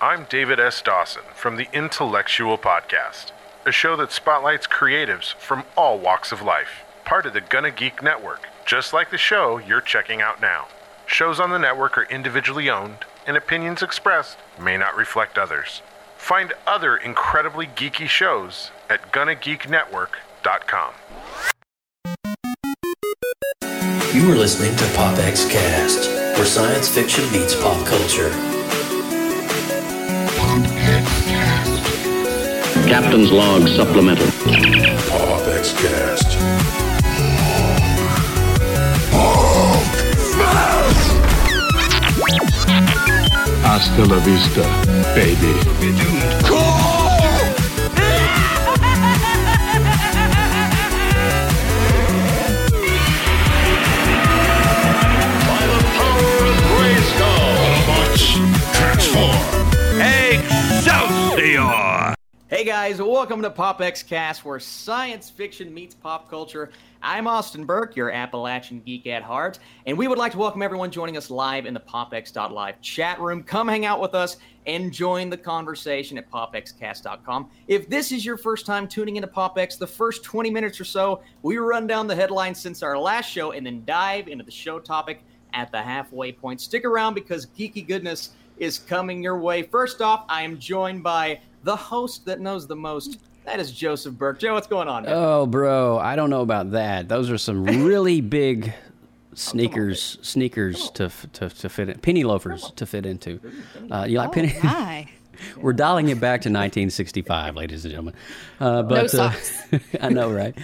I'm David S. Dawson from the Intellectual Podcast, a show that spotlights creatives from all walks of life, part of the Gonna Geek Network, just like the show you're checking out now. Shows on the network are individually owned, and opinions expressed may not reflect others. Find other incredibly geeky shows at GonnaGeekNetwork.com. You are listening to PopX Cast, where science fiction meets pop culture. Captain's log supplemental. PopX Cast. Hasta la vista, baby. Guys, welcome to PopX Cast, where science fiction meets pop culture. I'm Austin Burke, your Appalachian geek at heart, and we would like to welcome everyone joining us live in the PopX.live chat room. Come hang out with us and join the conversation at popxcast.com. If this is your first time tuning into PopX, the first 20 minutes or so, we run down the headlines since our last show and then dive into the show topic at the halfway point. Stick around because geeky goodness is coming your way. First off, I am joined by the host that knows the most. That is Joseph Burke. Joe, what's going on? man? Oh, bro, I don't know about that. Those are some really big sneakers, sneakers to, to to fit in, penny loafers to fit into. Uh, you like penny? Hi. We're dialing it back to 1965, ladies and gentlemen. Uh, but No uh, socks. I know, right?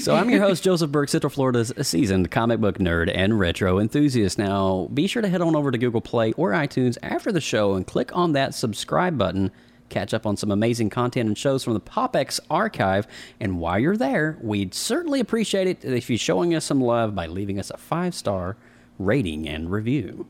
So I'm your host, Joseph Burke, Central Florida's seasoned comic book nerd and retro enthusiast. Now, be sure to head on over to Google Play or iTunes after the show and click on that subscribe button. Catch up on some amazing content and shows from the PopX archive. And while you're there, we'd certainly appreciate it if you're showing us some love by leaving us a five star rating and review.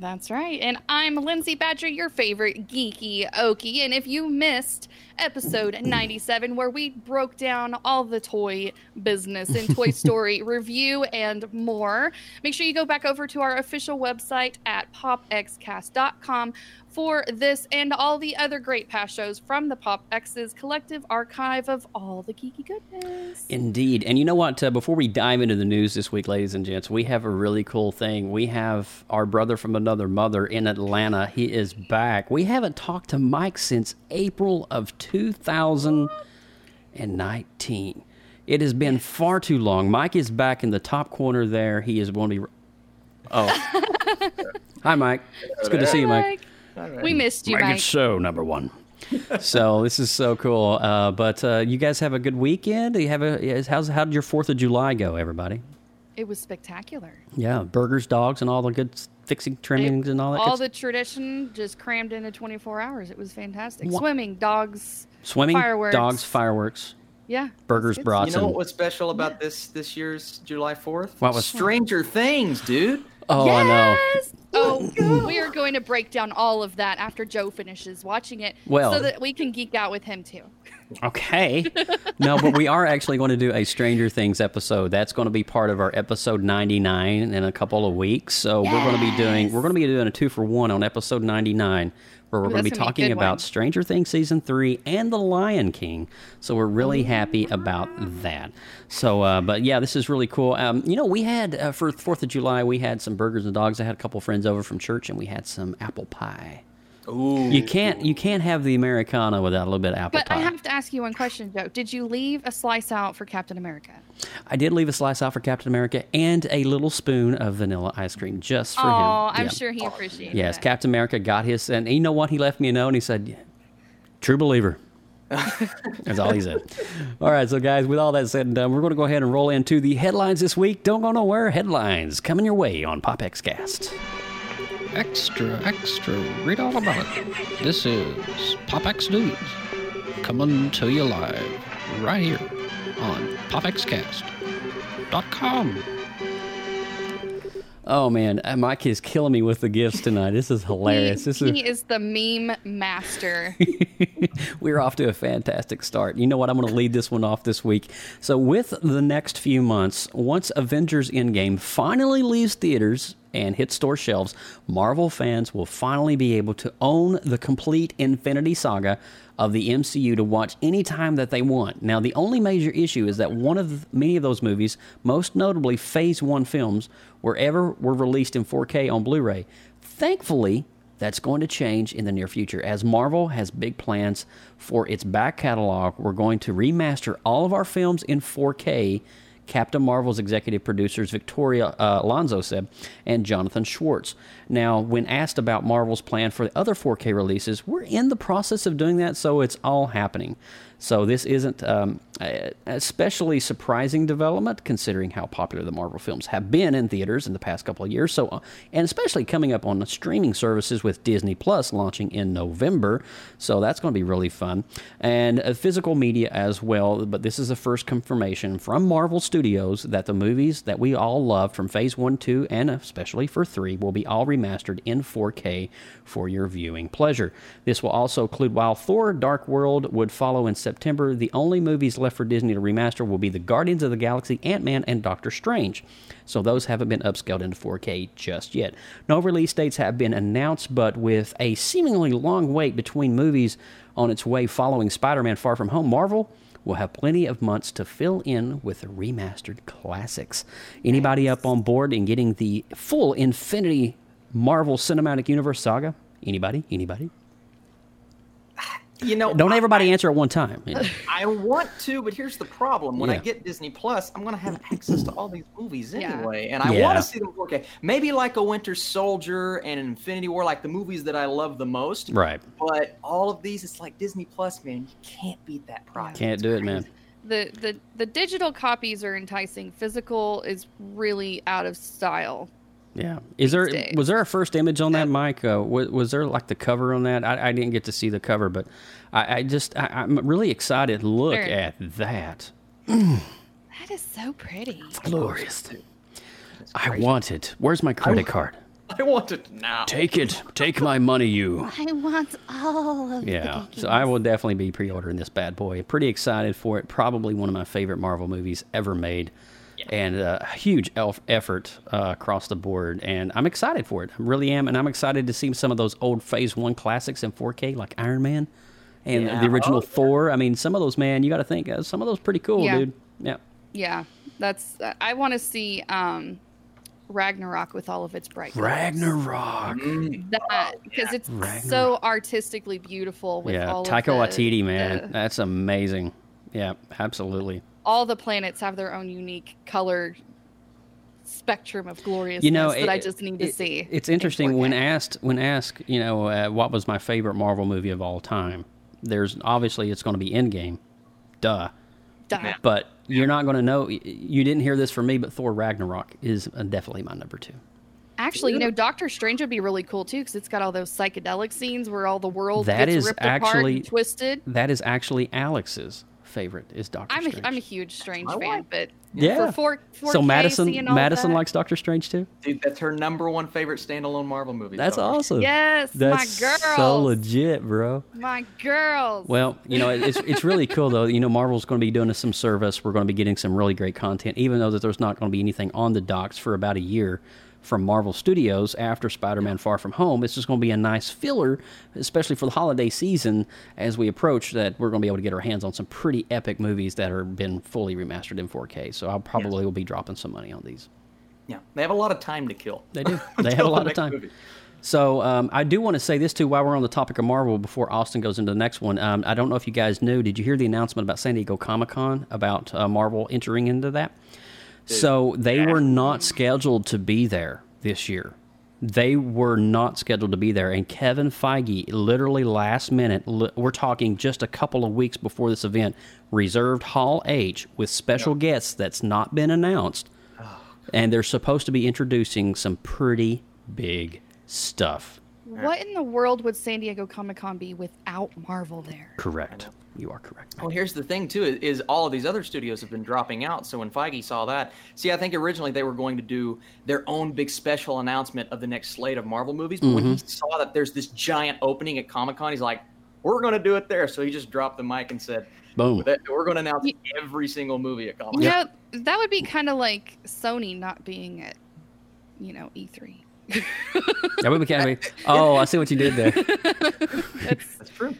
That's right. And I'm Lindsay Badger, your favorite geeky Okie. And if you missed episode 97, where we broke down all the toy business in Toy Story review and more, make sure you go back over to our official website at popxcast.com for this and all the other great past shows from the PopX's collective archive of all the geeky goodness. Indeed. And you know what? Uh, before we dive into the news this week, ladies and gents, we have a really cool thing. We have our brother from another mother in Atlanta. He is back. We haven't talked to Mike since April of 2019. It has been far too long. Mike is back in the top corner there. He is going to be. Oh. Hi, Mike. It's good to see you, Mike. We missed you, Make Mike. it so, number one. so this is so cool. Uh, but uh, you guys have a good weekend. You have a? How's how did your Fourth of July go, everybody? It was spectacular. Yeah, burgers, dogs, and all the good s- fixing trimmings and all that. all the tradition just crammed into 24 hours. It was fantastic. Wha- Swimming, dogs, swimming, fireworks. dogs, fireworks, yeah, burgers, good brats, You know and what's special about this this year's July Fourth? What was- Stranger Things, dude? Oh, I know. Oh, oh we are going to break down all of that after Joe finishes watching it, Well- so that we can geek out with him too. Okay. no, but we are actually going to do a Stranger Things episode. That's going to be part of our episode 99 in a couple of weeks. So we're going to be doing we're going to be doing a two for one on episode 99 where we're going to be that's gonna be a talking about one. Stranger Things season 3 and The Lion King. So we're really happy about that. So uh, but yeah, this is really cool. Um, you know, we had uh, for 4th of July, we had some burgers and dogs. I had a couple friends over from church and we had some apple pie. Ooh. You can't you can't have the Americana without a little bit of apple But pie. I have to ask you one question, Joe. Did you leave a slice out for Captain America? I did leave a slice out for Captain America and a little spoon of vanilla ice cream just for him. Oh, I'm Yeah. sure he appreciated it. Yes, that. Captain America got his, and you know what? He left me a note and he said, "True believer." That's all he said. All right, so guys, with all that said and done, we're going to go ahead and roll into the headlines this week. Don't go nowhere. Headlines coming your way on PopX Cast. Extra, extra, read all about it. This is PopX News, coming to you live right here on PopXCast.com. Oh man, uh, Mike is killing me with the gifts tonight. This is hilarious. He, This is he is the meme master. We're off to a fantastic start. You know what? I'm going to lead this one off this week. So, with the next few months, once Avengers Endgame finally leaves theaters and hit store shelves, Marvel fans will finally be able to own the complete Infinity Saga of the MCU to watch anytime that they want. Now, the only major issue is that one of the, many of those movies, most notably Phase 1 films, were ever were released in 4K on Blu-ray. Thankfully, that's going to change in the near future as Marvel has big plans for its back catalog. We're going to remaster all of our films in 4K. Captain Marvel's executive producers Victoria uh, Alonso said, and Jonathan Schwartz. Now, when asked about Marvel's plan for the other 4K releases, we're in the process of doing that, so it's all happening. So this isn't um, especially surprising development, considering how popular the Marvel films have been in theaters in the past couple of years. So, uh, and especially coming up on the streaming services with Disney Plus launching in November. So that's going to be really fun, and uh, physical media as well. But this is the first confirmation from Marvel Studios that the movies that we all loved from Phase One, Two, and especially for Three will be all remastered in 4K for your viewing pleasure. This will also include while Thor: Dark World would follow in September, the only movies left for Disney to remaster will be the Guardians of the Galaxy, Ant Man, and Doctor Strange. So those haven't been upscaled into 4K just yet. No release dates have been announced, but with a seemingly long wait between movies on its way following Spider Man Far From Home, Marvel will have plenty of months to fill in with the remastered classics. Anybody up on board in getting the full Infinity Marvel Cinematic Universe saga? Anybody? Anybody? You know, Don't everybody answer at one time. you know. I want to, but here's the problem. When I get Disney Plus, I'm going to have access to all these movies Yeah. anyway, and I Yeah. want to see them 4K. Maybe like a Winter Soldier and Infinity War, like the movies that I love the most. Right. But all of these, it's like Disney Plus, man. You can't beat that price. Can't do it, man. The, the the digital copies are enticing. Physical is really out of style. Yeah. Is there days. was there a first image on that, Mike? Uh, was, was there like the cover on that? I, I didn't get to see the cover, but I, I just I, I'm really excited. Look Very. at that. That is so pretty. It's glorious. I want it. Where's my credit card? I want it now. Take it. Take my money, you. I want all of it. Yeah. So I will definitely be pre-ordering this bad boy. Pretty excited for it. Probably one of my favorite Marvel movies ever made. And uh, a huge elf effort uh, across the board, and I'm excited for it. I really am, and I'm excited to see some of those old Phase One classics in 4K, like Iron Man and Yeah. the original Oh, Thor. I mean, some of those, man, you got to think uh, some of those pretty cool, Yeah. dude. Yeah. Yeah, that's. I want to see um, Ragnarok with all of its bright. colors. Ragnarok. That because it's Ragnarok. so artistically beautiful with Yeah, all Taika of the, Waititi, man, the- that's amazing. Yeah, absolutely. All the planets have their own unique color spectrum of gloriousness You know, that I just need to it- see. It's interesting when asked when asked, you know, uh, what was my favorite Marvel movie of all time. There's obviously it's going to be Endgame, duh. Duh. But you're not going to know. You didn't hear this from me, but Thor Ragnarok is uh, definitely my number two. Actually, you know, Doctor Strange would be really cool too because it's got all those psychedelic scenes where all the world That gets is ripped apart actually- and twisted. That is actually Alex's favorite. Is Doctor I'm a, Strange? I'm a huge Strange fan, like- but yeah. for four, 4K, so Madison Madison that- likes Doctor Strange too. Dude, that's her number one favorite standalone Marvel movie. That's so. awesome. Yes, That's my girls. so legit, bro. My girls. Well, you know, it's it's really cool though. You know, Marvel's going to be doing us some service. We're going to be getting some really great content, even though that there's not going to be anything on the docs for about a year from Marvel Studios after Spider-Man: Far From Home. It's just going to be a nice filler, especially for the holiday season as we approach. That we're going to be able to get our hands on some pretty epic movies that are been fully remastered in 4K. So I'll probably will be dropping some money on these. Yeah, they have a lot of time to kill. They do. They have a lot of time. movie. So um, I do want to say this too while we're on the topic of Marvel before Austin goes into the next one. Um, I don't know if you guys knew. Did you hear the announcement about San Diego Comic Con about uh, Marvel entering into that? So they were not scheduled to be there this year. They were not scheduled to be there, and Kevin Feige, literally last minute, we're talking just a couple of weeks before this event, reserved Hall H with special guests that's not been announced, and they're supposed to be introducing some pretty big stuff. what in the world would San Diego Comic Con be without Marvel there? Correct. You are correct. Well, here's the thing too: is, is all of these other studios have been dropping out. So when Feige saw that, see, I think originally they were going to do their own big special announcement of the next slate of Marvel movies. But when he mm-hmm. saw that there's this giant opening at Comic Con, he's like, "We're going to do it there." So he just dropped the mic and said, Boom. that "We're going to announce every single movie at Comic Con." You know, that would be kind of like Sony not being at, you know, E E3. That would be kind of. Oh, I see what you did there. That's true.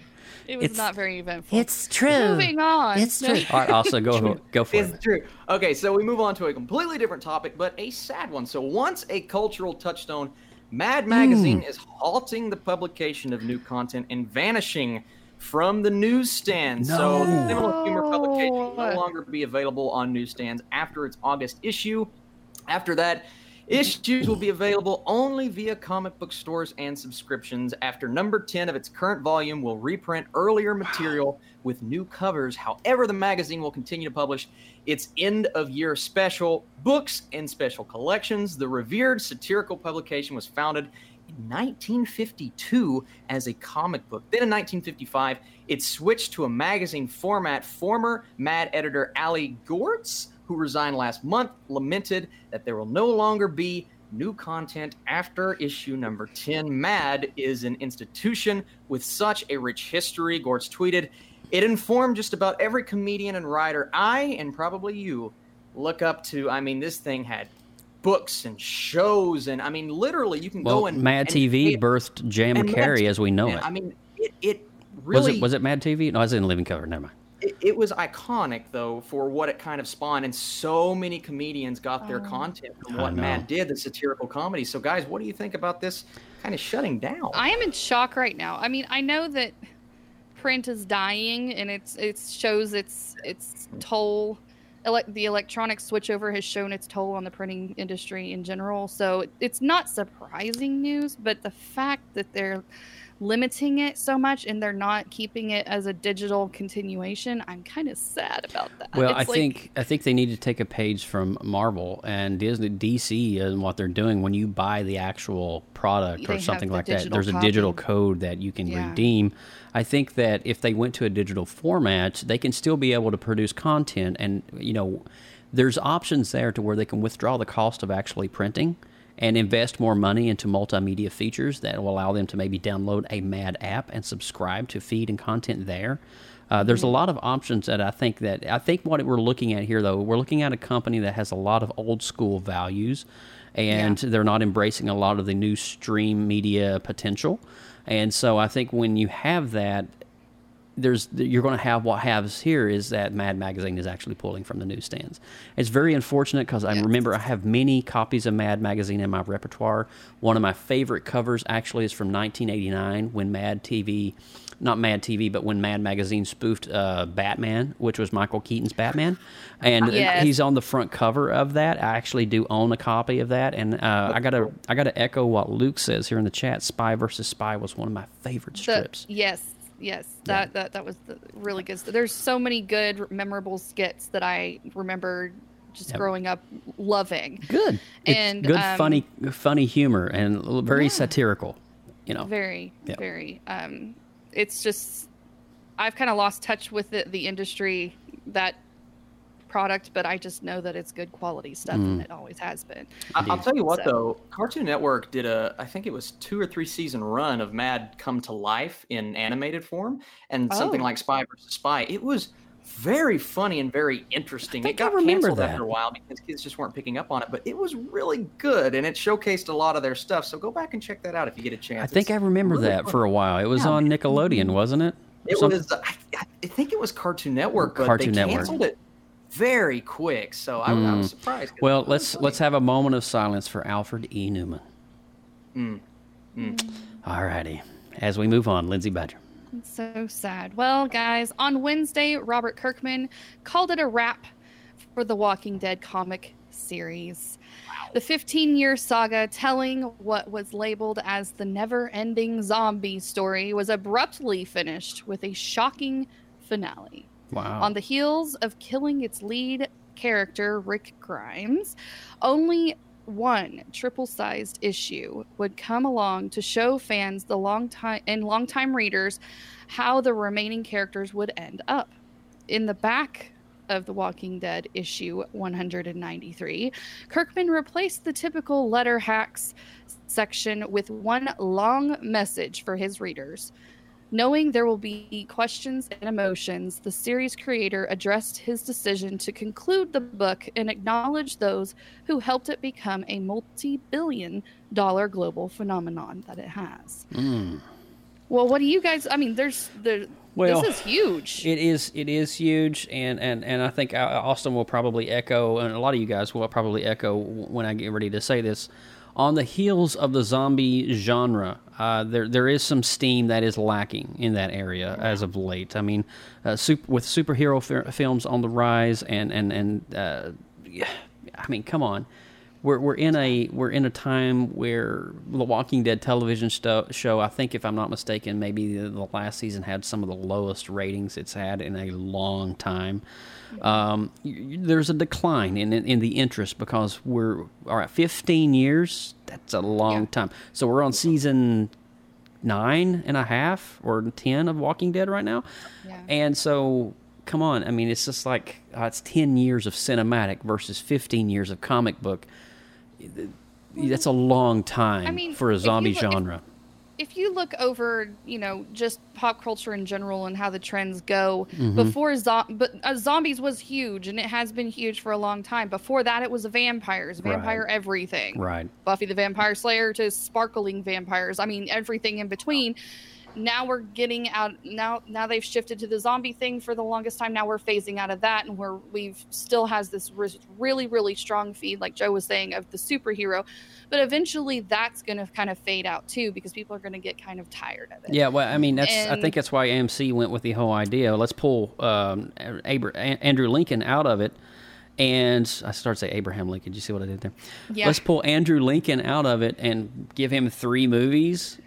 It was It's- not very eventful. It's true. Moving on. It's true. All right, also go go for It's it. true. Okay, so we move on to a completely different topic, but a sad one. So once a cultural touchstone, Mad hmm. Magazine is halting the publication of new content and vanishing from the newsstand. So the Criminal Humor publication will no No. longer be available on newsstands after its August issue. After that, issues will be available only via comic book stores and subscriptions. After number 10 of its current volume will reprint earlier material with new covers. However, the magazine will continue to publish its end of year special books and special collections. The revered satirical publication was founded in 1952 as a comic book. Then in 1955, it switched to a magazine format. Former Mad editor Allie Goertz, who resigned last month, lamented that there will no longer be new content after issue number 10. Mad is an institution with such a rich history, Goertz tweeted. It informed just about every comedian and writer I, and probably you, look up to. I mean, this thing had books and shows, and I mean, literally, you can go Well, and Mad and TV pay- birthed Mad Carrey as we know it. I mean, it, it was really it was it Mad TV? No, I was in Living Color. Never mind. It, it was iconic though for what it kind of spawned, and so many comedians got their Oh. content from what Mad did, the satirical comedy. So, guys, what do you think about this kind of shutting down? I am in shock right now. I mean, I know that print is dying and it's it shows its its toll. Ele- the electronic switchover has shown its toll on the printing industry in general. So it's not surprising news, but the fact that they're limiting it so much and they're not keeping it as a digital continuation, I'm kind of sad about that. Well, I like- think I think they need to take a page from Marvel and Disney, DC, and what they're doing. When you buy the actual product They or something like that, there's a digital code that you can Yeah. redeem. I think that if they went to a digital format, they can still be able to produce content, and you know, there's options there to where they can withdraw the cost of actually printing and invest more money into multimedia features that will allow them to maybe download a Mad app and subscribe to feed and content there. Uh, there's a lot of options that I think that I think what we're looking at here, though, we're looking at a company that has a lot of old school values, and they're not embracing a lot of the new stream media potential. And so I think when you have that, there's you're going to have what haves here is that Mad Magazine is actually pulling from the newsstands. It's very unfortunate because I remember I have many copies of Mad Magazine in my repertoire. One of my favorite covers actually is from 1989 when Mad TV, not Mad TV, but when Mad Magazine spoofed uh, Batman, which was Michael Keaton's Batman, and Yes. he's on the front cover of that. I actually do own a copy of that, and uh, I gotta I gotta echo what Luke says here in the chat. Spy versus Spy was one of my favorite The- strips. yes, yes, that, that that was the really good. There's so many good, memorable skits that I remember just Yep. growing up loving. Good. It's And, good, um, funny, funny humor, and very Yeah. satirical. You know, Very, Yep. very. Um, it's just I've kind of lost touch with the, the industry that product, but I just know that it's good quality stuff, Mm. and it always has been. I- I'll tell you what, So- though, Cartoon Network did a, I think it was two or three season run of Mad come to life in animated form, and something Oh. like Spy versus Spy. It was very funny and very interesting. think it got I remember canceled that. after a while because kids just weren't picking up on it, but it was really good, and it showcased a lot of their stuff. So go back and check that out if you get a chance. I think I remember really that fun. for a while. It was Yeah, on. Nickelodeon, wasn't it? It something? was. I, I think it was Cartoon Network, but Cartoon they Network. canceled it very quick. So I, I was surprised. 'cause Well, was let's funny. let's have a moment of silence for Alfred E. Neuman. Mm. All righty. As we move on, Lindsay Badger. It's so sad. Well, guys, on Wednesday, Robert Kirkman called it a wrap for the Walking Dead comic series. The 15 year saga telling what was labeled as the never ending zombie story was abruptly finished with a shocking finale. Wow. On the heels of killing its lead character, Rick Grimes, only one triple sized issue would come along to show fans the long time and longtime readers how the remaining characters would end up. In the back of The Walking Dead issue 193, Kirkman replaced the typical letter hacks section with one long message for his readers. Knowing there will be questions and emotions, the series creator addressed his decision to conclude the book and acknowledge those who helped it become a multi billion dollar global phenomenon that it has. Well, what do you guys? I mean, there's there. Well, this is huge. It is. It is huge, and and and I think uh, Austin will probably echo, and a lot of you guys will probably echo when I get ready to say this. On the heels of the zombie genre, uh, there there is some steam that is lacking in that area as of late. I mean, uh, sup- with superhero fi- films on the rise, and and and uh, yeah, I mean, come on we're we're in a we're in a time where the Walking Dead television show. I think, if I'm not mistaken, maybe the, the last season had some of the lowest ratings it's had in a long time. Um, there's a decline in, in in the interest because we're all right. 15 years. That's a long time. So we're on season nine and a half or 10 of Walking Dead right now. Yeah. And so, come on. I mean, it's just like uh, it's 10 years of cinematic versus 15 years of comic book. That's a long time I mean, for a if zombie look- genre. if you look over, you know, just pop culture in general and how the trends go, Mhm. before zo- but uh, zombies was huge and it has been huge for a long time. Before that, it was vampires, Right. vampire everything. Right. Buffy the Vampire Slayer to sparkling vampires. I mean, everything in between. Now we're getting out. Now, now they've shifted to the zombie thing for the longest time. Now we're phasing out of that, and we're we've still has this really, really strong feed, like Joe was saying, of the superhero. But eventually, that's going to kind of fade out too, because people are going to get kind of tired of it. Yeah, well, I mean, that's I think that's why AMC went with the whole idea. Let's pull um, Abra- Andrew Lincoln out of it, and I started to say Abraham Lincoln. Did you see what I did there? Yeah. Let's pull Andrew Lincoln out of it and give him three movies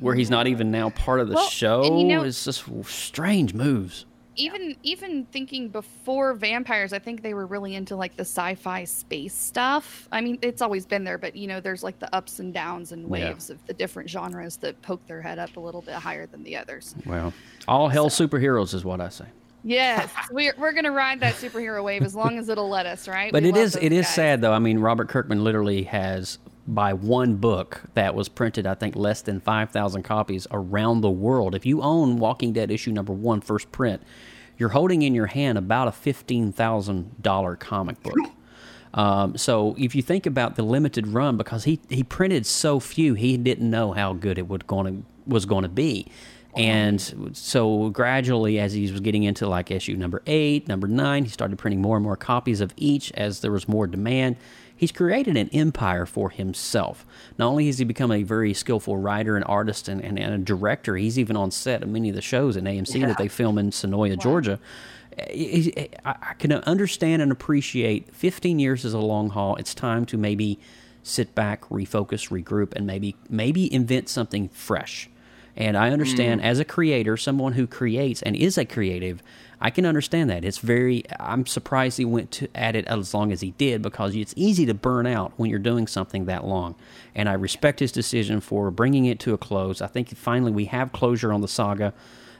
where he's not even now part of the Well, show. you know- it's just strange moves. even even thinking before vampires i think they were really into like the sci-fi space stuff i mean it's always been there but you know there's like the ups and downs and Yeah. waves of the different genres that poke their head up a little bit higher than the others Well, all hell superheroes is what I say. yes we're, we're gonna ride that superhero wave as long as it'll let us right But We it is it is sad though. I mean, Robert Kirkman literally has by one book that was printed, I think less than five thousand copies around the world. If you own Walking Dead issue number one, first print, you're holding in your hand about a fifteen thousand dollar comic book. Um, so if you think about the limited run, because he, he printed so few, he didn't know how good it would going was going to be. And so gradually, as he was getting into like issue number eight, number nine, he started printing more and more copies of each as there was more demand. He's created an empire for himself. Not only has he become a very skillful writer and artist and, and, and a director, he's even on set of many of the shows in AMC Yeah. that they film in Senoia, Georgia. Eh, I eh, I- I can understand and appreciate 15 years is a long haul. It's time to maybe sit back, refocus, regroup, and maybe maybe invent something fresh. And I understand Mm. as a creator, someone who creates and is a creative, I can understand that. It's very. I'm surprised he went to, at it as long as he did because it's easy to burn out when you're doing something that long. And I respect his decision for bringing it to a close. I think finally we have closure on the saga.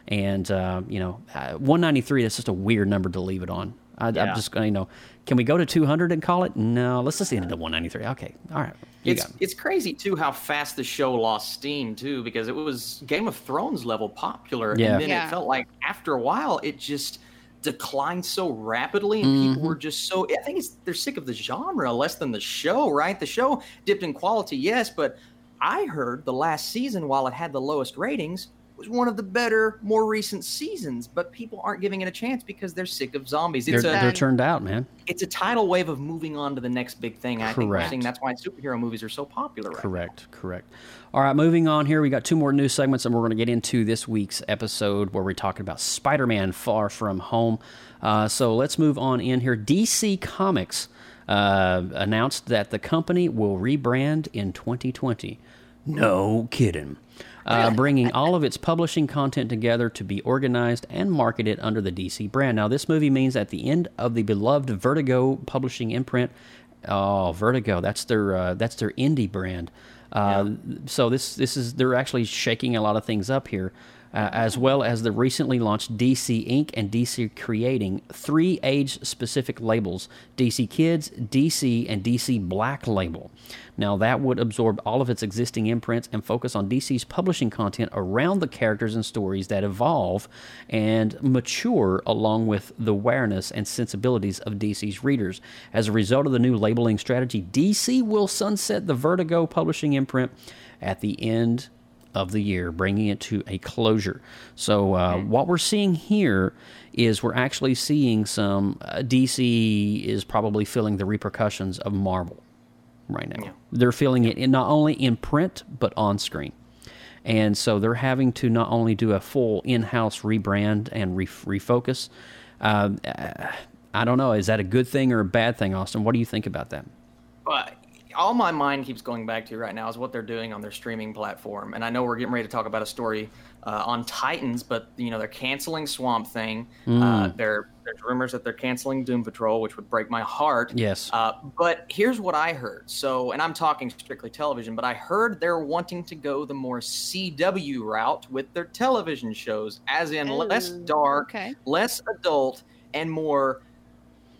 And uh, you know, uh, 193. That's just a weird number to leave it on. I, Yeah. I'm just going to, you know, can we go to 200 and call it? No, let's just end it at 193. Okay, all right. You It's got it. it's crazy too how fast the show lost steam too because it was Game of Thrones level popular Yeah. and then Yeah. it felt like after a while it just declined so rapidly and Mm-hmm. people were just so I think it's they're sick of the genre less than the show right the show dipped in quality yes but I heard the last season while it had the lowest ratings was one of the better more recent seasons but people aren't giving it a chance because they're sick of zombies They're, it's a they're turned out, man. it's a tidal wave of moving on to the next big thing I think we're Correct. seeing that's why superhero movies are so popular right now. Correct, correct. All right, moving on here. We got two more news segments, and we're going to get into this week's episode where we're talking about Spider Man Far From Home. Uh, so let's move on in here. DC Comics uh, announced that the company will rebrand in 2020. No kidding. Uh, bringing all of its publishing content together to be organized and marketed under the DC brand. Now, this movie means at the end of the beloved Vertigo publishing imprint, oh, Vertigo, that's their uh, that's their indie brand. Uh, So this this is they're actually shaking a lot of things up here. Uh, as well as the recently launched DC Ink and DC Creating, three age specific labels DC Kids, DC, and DC Black Label. Now, that would absorb all of its existing imprints and focus on DC's publishing content around the characters and stories that evolve and mature along with the awareness and sensibilities of DC's readers. As a result of the new labeling strategy, DC will sunset the Vertigo publishing imprint at the end of the year, bringing it to a closure. So, uh, what we're seeing here is we're actually seeing some uh, DC is probably feeling the repercussions of Marvel right now. They're feeling it in, not only in print but on screen. And so they're having to not only do a full in-house rebrand and re- refocus. Uh, I don't know. Is that a good thing or a bad thing, Austin? What do you think about that? But all my mind keeps going back to right now is what they're doing on their streaming platform. And I know we're getting ready to talk about a story uh, on Titans, but you know they're canceling Swamp Thing. Uh, Mm. they're, there's rumors that they're canceling Doom Patrol, which would break my heart. Yes. Uh, but here's what I heard. So, and I'm talking strictly television, but I heard they're wanting to go the more CW route with their television shows, as in less dark, okay. less adult, and more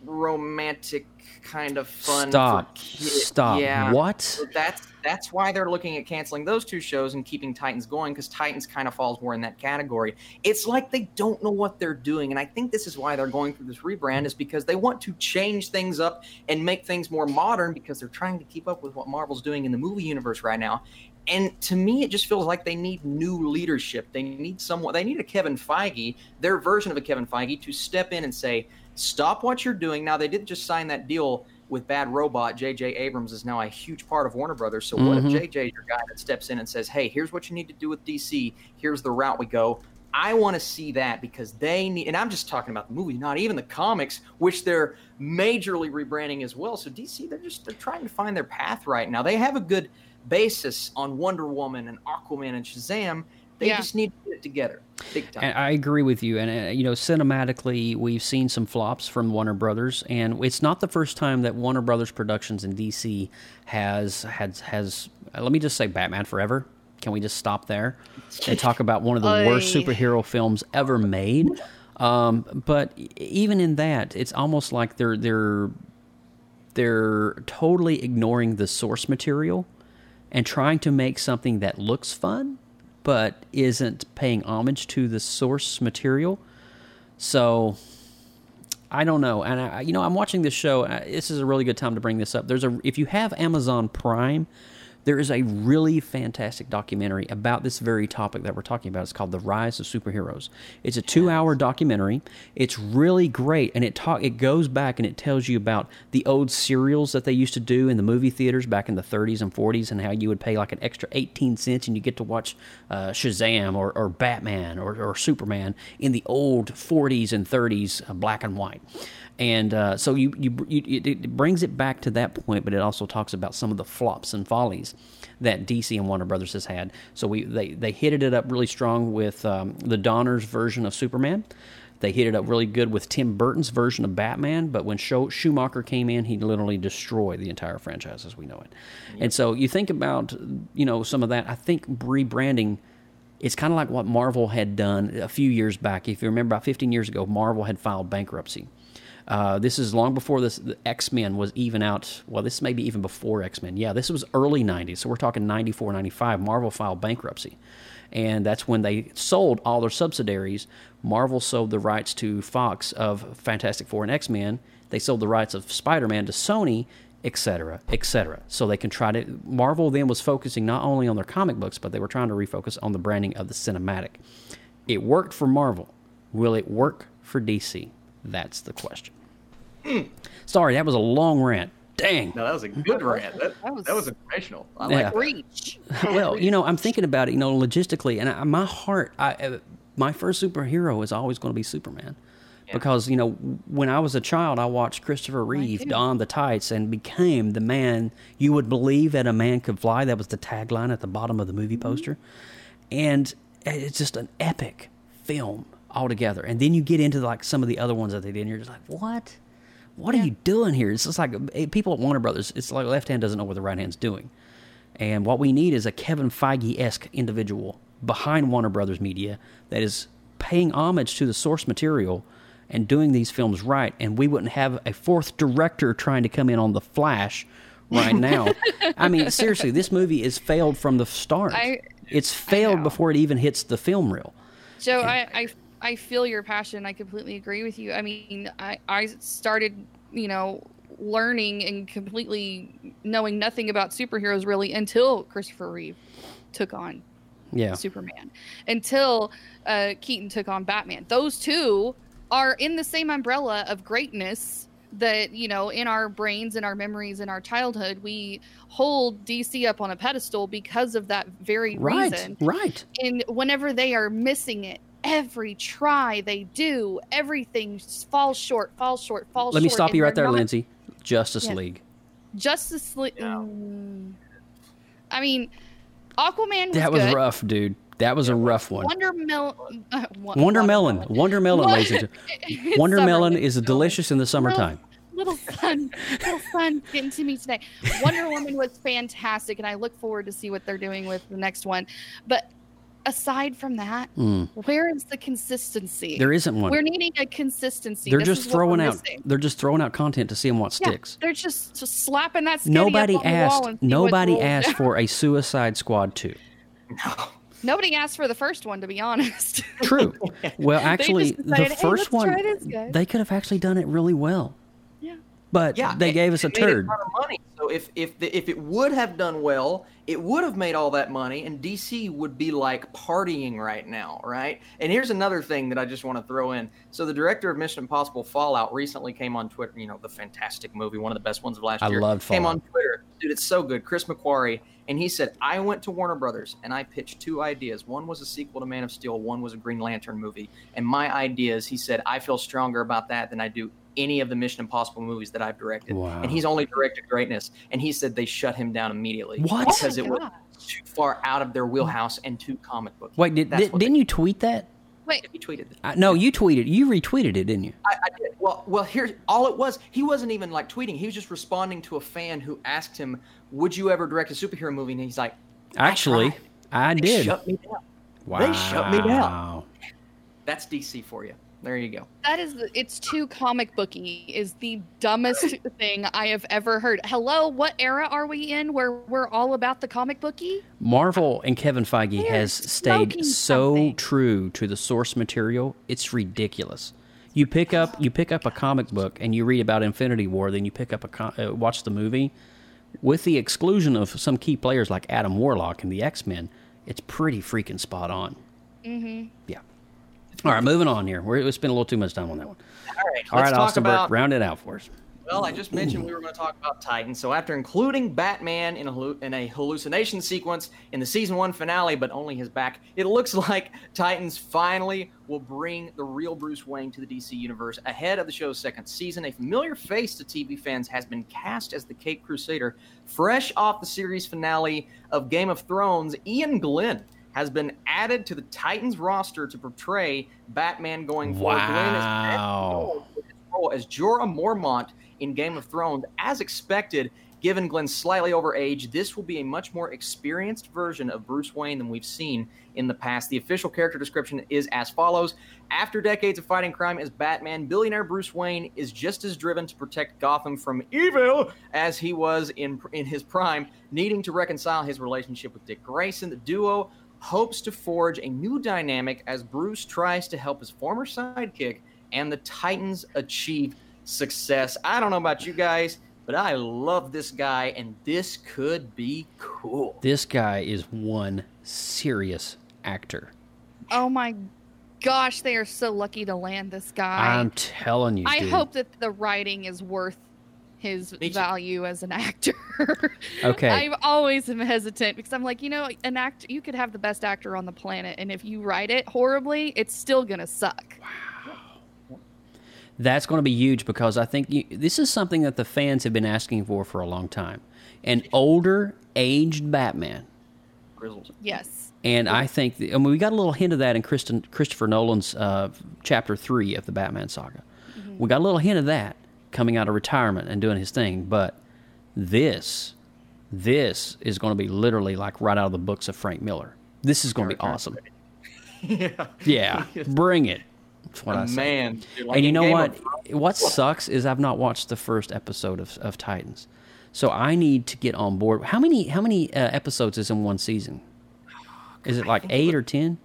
romantic kind of fun. Stop. Stop. Yeah. What? So that's that's why they're looking at canceling those two shows and keeping Titans going because Titans kind of falls more in that category. It's like they don't know what they're doing, and I think this is why they're going through this rebrand is because they want to change things up and make things more modern because they're trying to keep up with what Marvel's doing in the movie universe right now. And to me, it just feels like they need new leadership. They need someone. They need a Kevin Feige, their version of a Kevin Feige, to step in and say, "Stop what you're doing." Now they didn't just sign that deal with Bad Robot. J.J. Abrams is now a huge part of Warner Brothers. So what Mhm. if J.J. is your guy that steps in and says, "Hey, here's what you need to do with DC. Here's the route we go." I want to see that because they need, and I'm just talking about the movie, not even the comics, which they're majorly rebranding as well. So DC, they're just they're trying to find their path right now. They have a good basis on Wonder Woman and Aquaman and Shazam. They Yeah. just need to get it together, big time. And I agree with you. And, uh, you know, cinematically, we've seen some flops from Warner Brothers. And it's not the first time that Warner Brothers Productions in DC has, has, has uh, let me just say Batman Forever. Can we just stop there? and talk about one of the worst superhero films ever made. Um, but even in that, it's almost like they're they're they're totally ignoring the source material and trying to make something that looks fun but isn't paying homage to the source material. So I don't know. And I, you know, I'm watching this show. This is a really good time to bring this up. There's a if you have Amazon Prime, there is a really fantastic documentary about this very topic that we're talking about. It's called The Rise of Superheroes. It's a 2-hour documentary. It's really great and it talk it goes back and it tells you about the old serials that they used to do in the movie theaters back in the 30s and 40s and how you would pay like an extra 18 cents and you get to watch uh, Shazam or, or Batman or, or Superman in the old 40s and 30s uh, black and white and uh, so you, you, you it, brings it back to that point, but it also talks about some of the flops and follies that DC and Warner Brothers has had. So we they they hit it up really strong with um, the Donner's version of Superman. They hit it up really good with Tim Burton's version of Batman, but when Schumacher came in, he literally destroyed the entire franchise as we know it. And so you think about you know some of that. I think rebranding it's kind of like what Marvel had done a few years back. If you remember, about 15 years ago, Marvel had filed bankruptcy. Uh, this is long before this the X Men was even out. Well, this may be even before X Men. Yeah, this was early 90s. So we're talking 94, 95. Marvel filed bankruptcy. And that's when they sold all their subsidiaries. Marvel sold the rights to Fox of Fantastic Four and X Men. They sold the rights of Spider Man to Sony, etc., etc. So they can try to. Marvel then was focusing not only on their comic books, but they were trying to refocus on the branding of the cinematic. It worked for Marvel. Will it work for DC? That's the question. Sorry, that was a long rant. Dang. no, that was a good rant. That, That was- that was informational. I Yeah. like Reach. well, you know, I'm thinking about it. You know, logistically, and I, my heart, I, uh, my first superhero is always going to be Superman, because you know, when I was a child, I watched Christopher Reeve don the tights and became the man you would believe that a man could fly. That was the tagline at the bottom of the movie poster, and it's just an epic film altogether. And then you get into like some of the other ones that they did, and you're just like, what? What are you doing here? It's just like eh, people at Warner Brothers. It's like left hand doesn't know what the right hand's doing. And what we need is a Kevin Feige esque individual behind Warner Brothers Media that is paying homage to the source material and doing these films right, and we wouldn't have a fourth director trying to come in on the Flash right now. I mean, seriously, this movie is failed from the start. I- it's failed before it even hits the film reel. Joe, I, I I feel your passion. I completely agree with you. I mean, I I started, you know, learning and completely knowing nothing about superheroes really until Christopher Reeve took on Yeah. Superman, until uh, Keaton took on Batman. Those two are in the same umbrella of greatness that you know in our brains in our memories in our childhood we hold dc up on a pedestal because of that very Right, reason right. and whenever they are missing it every try they do everything falls short falls short falls short. Let me short, stop you right there, not- Lindsay. Justice Yeah. League. justice league mm, i mean aquaman was That was good. rough, dude. That was a rough one. wonder Mel- uh, wa- Wonder Melon. Wonder Melon, What? ladies and gentlemen. Wonder Summer Melon is is delicious in the summertime. little sun little sun getting to me today wonder woman was fantastic and i look forward to see what they're doing with the next one but aside from that Mm. where is the consistency There isn't one. we're needing a consistency They're This just is what we're throwing out. missing. They're just throwing out content to see what Yeah, sticks. they're just, just slapping that Nobody up on the wall asked. and Nobody asked for a Suicide Squad two. No. nobody asked for the first one to be honest True. Well, actually, just the decided, "Hey, first one try this, guys." they could have actually done it really well. But Yeah, they it- gave us a a turd. of money. So if if the, if it would have done well, it would have made all that money, and DC would be like partying right now, right? And here's another thing that I just want to throw in. So the director of Mission Impossible Fallout recently came on Twitter. You know, the fantastic movie, one of the best ones of last year. I year. loved Came on Fallout. Twitter, dude. It's so good. Chris McQuarrie, and he said, "I went to Warner Brothers and I pitched two ideas. One was a sequel to Man of Steel. One was a Green Lantern movie. And my ideas, he said, I feel stronger about that than I do." Any of the Mission Impossible movies that I've directed, Wow. and he's only directed greatness. And he said they shut him down immediately What? Oh because Oh my it was too far out of their wheelhouse and too comic book. Wait, did, That's did, what didn't you tweet that? wait he tweeted? it. I, no, you tweeted. You retweeted it, didn't you? I, I did. Well, well, here's all it was. He wasn't even like tweeting. He was just responding to a fan who asked him, "Would you ever direct a superhero movie?" And he's like, Actually, tried. I They did. Shut me down. wow. They shut me down. That's DC for you. There you go. That is, it's too comic booky. Is the dumbest thing I have ever heard. Hello, what era are we in where we're all about the comic booky? Marvel and Kevin Feige They're has stayed so something. true to the source material. It's ridiculous. You pick up you pick up a comic book and you read about Infinity War, then you pick up a co- uh, watch the movie. With the exclusion of some key players like Adam Warlock and the X Men, it's pretty freaking spot on. Mm-hmm. Yeah. All right, moving on here. We're, we spent a little too much time on that one. All right. All right, talk Austin about Burke, round it out for us. Well, I just mentioned we were going to talk about Titan. So after including Batman in a, in a hallucination sequence in the season one finale, but only his back, it looks like Titans finally will bring the real Bruce Wayne to the DC universe ahead of the show's second season. A familiar face to TV fans has been cast as the Cape Crusader, fresh off the series finale of Game of Thrones. Iain Glen has been added to the Titans roster to portray Batman going forward. Glen is Wow. with his role as Jorah Mormont in Game of Thrones. As expected, given Glen's slightly over age, this will be a much more experienced version of Bruce Wayne than we've seen in the past. The official character description is as follows After decades of fighting crime as Batman, billionaire Bruce Wayne is just as driven to protect Gotham from evil as he was in, in his prime, needing to reconcile his relationship with Dick Grayson. The duo hopes to forge a new dynamic as Bruce tries to help his former sidekick and the Titans achieve success. I don't know about you guys, but I love this guy, and this could be cool. This guy is one serious actor. Oh my gosh, they are so lucky to land this guy. I'm telling you, I dude. hope that the writing is worth his Me too. value as an actor. Okay. I always am hesitant because I'm like, you know, an actor you could have the best actor on the planet and if you write it horribly, it's still going to suck. That's going to be huge because I think you, this is something that the fans have been asking for for a long time. An older, aged Batman. Grizzles. Yes. And I think, I mean, we got a little hint of that in Kristen, Christopher Nolan's uh, chapter three of the Batman saga. We got a little hint of that coming out of retirement and doing his thing. But this, this is going to be literally like right out of the books of Frank Miller. This is going to be awesome. yeah. Yeah, bring it. That's what I say. Man, dude, like and you know Game what? of What sucks is I've not watched the first episode of, of Titans, so I need to get on board. How many how many uh, episodes is in one season? Is it like eight or ten?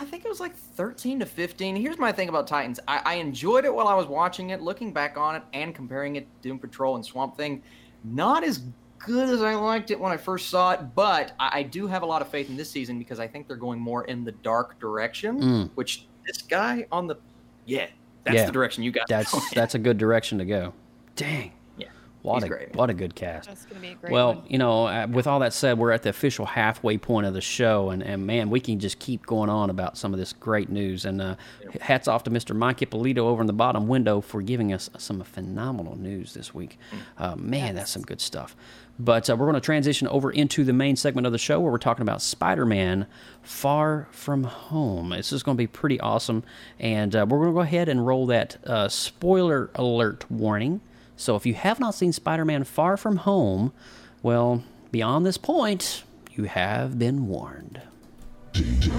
I think it was like 13 to 15. Here's my thing about Titans. I, I enjoyed it while I was watching it, looking back on it and comparing it to Doom Patrol and Swamp Thing. Not as good as I liked it when I first saw it, but I, I do have a lot of faith in this season because I think they're going more in the dark direction, Mm. which this guy on the. Yeah, that's Yeah. the direction you got. That's that's a good direction to go. Dang. Yeah, What he's a great. what a good cast. That's gonna be a great Well, one. you know, uh, with all that said, we're at the official halfway point of the show, and, and man, we can just keep going on about some of this great news. And uh, hats off to Mr. Mike Ippolito over in the bottom window for giving us some phenomenal news this week. Uh, man, that's some good stuff. But uh, we're going to transition over into the main segment of the show where we're talking about Spider Man Far From Home. This is going to be pretty awesome. And uh, we're going to go ahead and roll that uh, spoiler alert warning. So if you have not seen Spider Man Far From Home, well, beyond this point, you have been warned. Danger.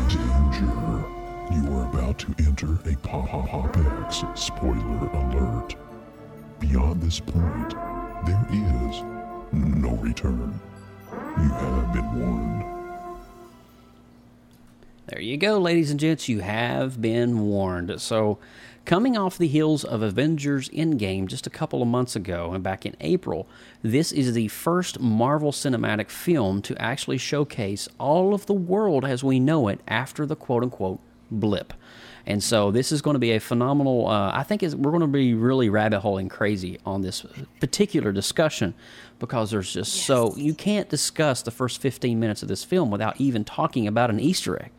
You are about to enter a Pop Pop X spoiler alert. Beyond this point, there is no return. You have been warned. There you go, ladies and gents. You have been warned. So, coming off the heels of Avengers Endgame just a couple of months ago and back in April, this is the first Marvel cinematic film to actually showcase all of the world as we know it after the quote unquote blip. And so this is going to be a phenomenal. Uh, I think we're going to be really rabbit holing crazy on this particular discussion because there's just so you can't discuss the first 15 minutes of this film without even talking about an Easter egg.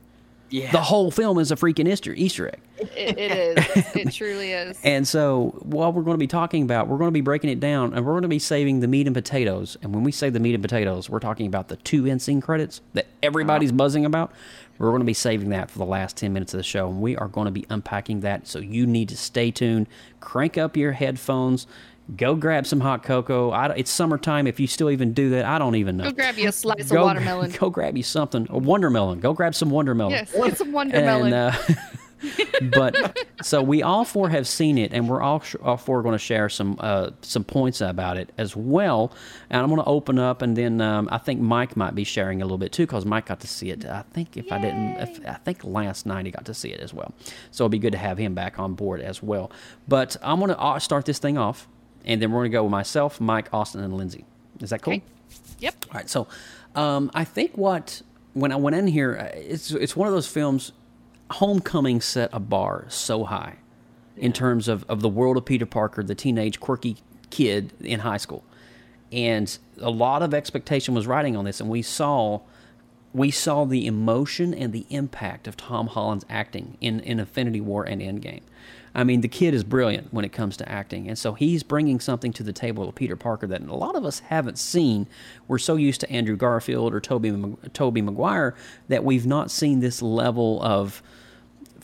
Yeah. The whole film is a freaking Easter Easter egg. It, it is. It truly is. And so, what we're going to be talking about, we're going to be breaking it down, and we're going to be saving the meat and potatoes. And when we say the meat and potatoes, we're talking about the two end scene credits that everybody's buzzing about. We're going to be saving that for the last 10 minutes of the show, and we are going to be unpacking that. So, you need to stay tuned, crank up your headphones, go grab some hot cocoa. I, it's summertime. If you still even do that, I don't even know. Go grab you a slice Go- of watermelon. Go grab you something. A watermelon. Go grab some watermelon. Yes, get some watermelon. And, uh, but so we all four have seen it, and we're all, all four going to share some uh, some points about it as well. And I'm going to open up, and then um, I think Mike might be sharing a little bit too, because Mike got to see it. I think if I didn't, if, I think last night he got to see it as well. So it'll be good to have him back on board as well. But I'm going to start this thing off, and then we're going to go with myself, Mike, Austin, and Lindsay. Is that cool? Okay. Yep. All right, so um, I think what when I went in here, uh, it's it's one of those films. Homecoming set a bar so high in terms of, of the world of Peter Parker, the teenage quirky kid in high school, and a lot of expectation was riding on this, and we saw we saw the emotion and the impact of Tom Holland's acting in, in Infinity War and Endgame. I mean, the kid is brilliant when it comes to acting, and so he's bringing something to the table of Peter Parker that a lot of us haven't seen. We're so used to Andrew Garfield or Tobey Tobey Maguire that we've not seen this level of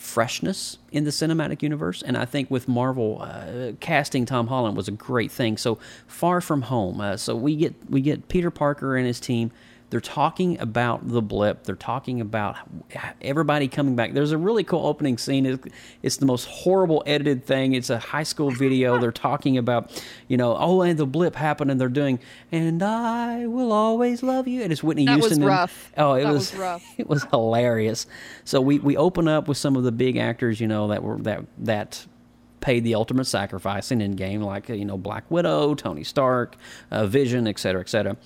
freshness in the cinematic universe. And I think with Marvel uh, casting Tom Holland was a great thing. So far from home, uh, so we get we get Peter Parker and his team. They're talking about the blip. They're talking about everybody coming back. There's a really cool opening scene. It's, it's the most horrible edited thing. It's a high school video. They're talking about, you know, oh, and the blip happened, and they're doing, and I will always love you. And it's Whitney That was Houston. and- rough. oh, it That was, was rough. It was hilarious. So we we open up with some of the big actors, you know, that were that that paid the ultimate sacrifice in Endgame, like you know Black Widow, Tony Stark, uh, Vision, et cetera, et cetera.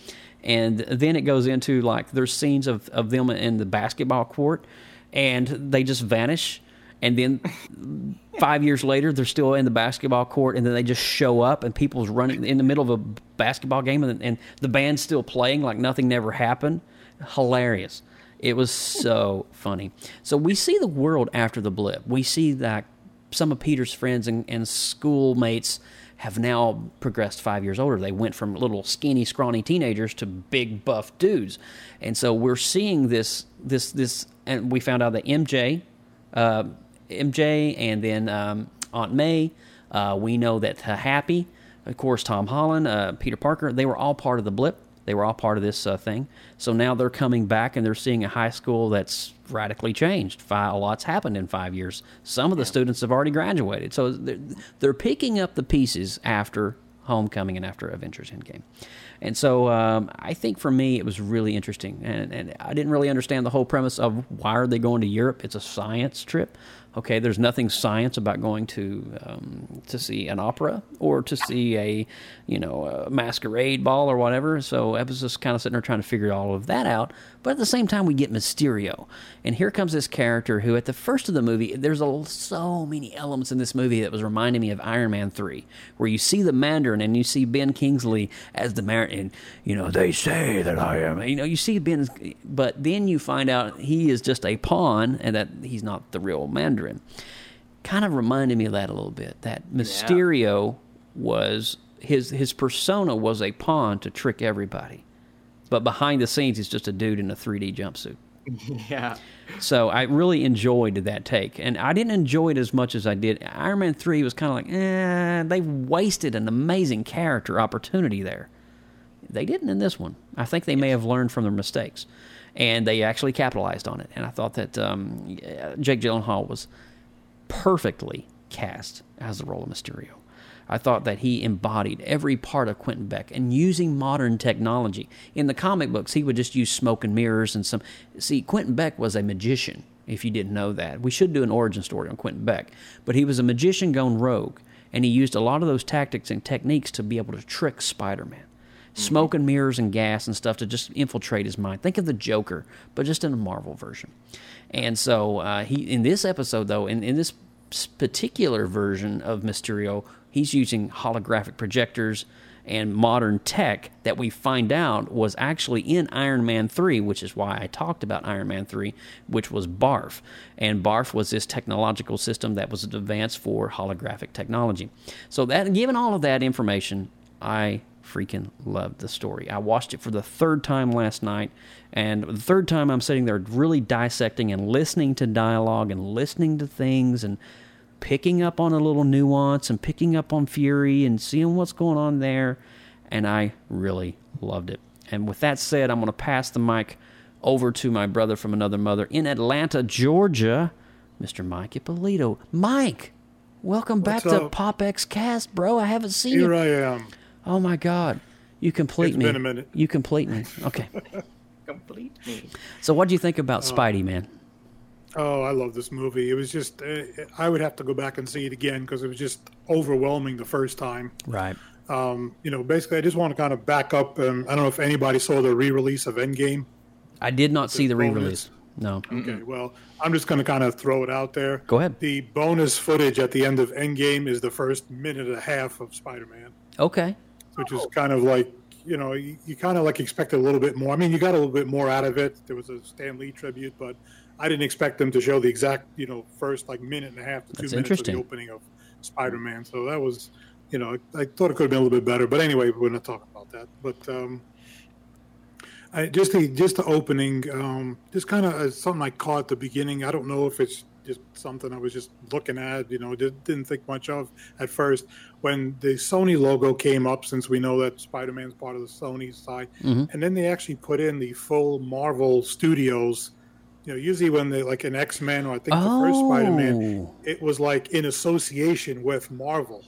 And then it goes into like there's scenes of, of them in the basketball court, and they just vanish. And then five years later, they're still in the basketball court, and then they just show up, and people's running in the middle of a basketball game, and, and the band's still playing like nothing never happened. Hilarious. It was so funny. So we see the world after the blip. We see that some of Peter's friends and, and schoolmates have now progressed five years older. They went from little skinny, scrawny teenagers to big, buff dudes, and so we're seeing this, this, this. And we found out that MJ, uh, MJ, and then um, Aunt May. Uh, we know that Happy, of course, Tom Holland, uh, Peter Parker. They were all part of the blip They were all part of this uh, thing. So now they're coming back and they're seeing a high school that's radically changed. Five, a lot's happened in five years. Some of the students have already graduated. So they're, they're picking up the pieces after Homecoming and after Avengers Endgame. And so um, I think for me, it was really interesting. And, and I didn't really understand the whole premise of why are they going to Europe? It's a science trip. Okay, there's nothing science about going to um, to see an opera or to see a you know a masquerade ball or whatever. So just kind of sitting there trying to figure all of that out. But at the same time, we get Mysterio, and here comes this character who, at the first of the movie, there's a, so many elements in this movie that was reminding me of Iron Man three, where you see the Mandarin and you see Ben Kingsley as the Mandarin. And, you know, they say that I am. You know, you see Ben, but then you find out he is just a pawn and that he's not the real Mandarin. Kind of reminded me of that a little bit. That Mysterio was his his persona was a pawn to trick everybody, but behind the scenes he's just a dude in a 3D jumpsuit. Yeah. So I really enjoyed that take, and I didn't enjoy it as much as I did. Iron Man three was kind of like, eh, they wasted an amazing character opportunity there. They didn't in this one. I think they may have learned from their mistakes, and they actually capitalized on it. And I thought that um, Jake Gyllenhaal was perfectly cast as the role of Mysterio. I thought that he embodied every part of Quentin Beck and using modern technology. In the comic books, he would just use smoke and mirrors and some. See, Quentin Beck was a magician, if you didn't know that. We should do an origin story on Quentin Beck. But he was a magician gone rogue, and he used a lot of those tactics and techniques to be able to trick Spider Man. Smoke and mirrors and gas and stuff to just infiltrate his mind. Think of the Joker, but just in a Marvel version. And so uh, he in this episode though, in, in this particular version of Mysterio, he's using holographic projectors and modern tech that we find out was actually in Iron Man 3, which is why I talked about Iron Man 3, which was BARF. And BARF was this technological system that was advanced for holographic technology. So that given all of that information, I freaking loved the story. I watched it for the third time last night, and the third time I'm sitting there really dissecting and listening to dialogue and listening to things and picking up on a little nuance and picking up on Fury and seeing what's going on there, and I really loved it. And with that said, I'm going to pass the mic over to my brother from another mother in Atlanta, Georgia, Mr. Mike Ippolito. Mike, welcome back What's to up? Pop X Cast, bro. I haven't seen Here you. Here I am. Oh my God, you complete It's me. been a minute. You complete me. Okay. Complete me. So, what do you think about uh, Spidey, man? Oh, I love this movie. It was just, uh, I would have to go back and see it again because it was just overwhelming the first time. Right. Um, you know, basically, I just want to kind of back up. Um, I don't know if anybody saw the re release of Endgame. I did not see the re-release. No. Okay, well, I'm just going to kind of throw it out there. Go ahead. The bonus footage at the end of Endgame is the first minute and a half of Spider Man, Okay. which is kind of like, you know, you, you kind of like expected a little bit more. I mean, you got a little bit more out of it. There was a Stan Lee tribute, but I didn't expect them to show the exact, you know, first like minute and a half to two That's minutes of the opening of Spider Man. So that was, you know, I thought it could have been a little bit better. But anyway, we're not talking about that. But um, I, just the just the opening, um, just kind of something I caught at the beginning. I don't know if it's just something I was just looking at. You know, did, didn't think much of at first when the Sony logo came up. Since we know that Spider Man's part of the Sony side, Mhm. and then they actually put in the full Marvel Studios. You know, usually when they like an X Men or I think the first Spider Man, Oh. it was like in association with Marvel.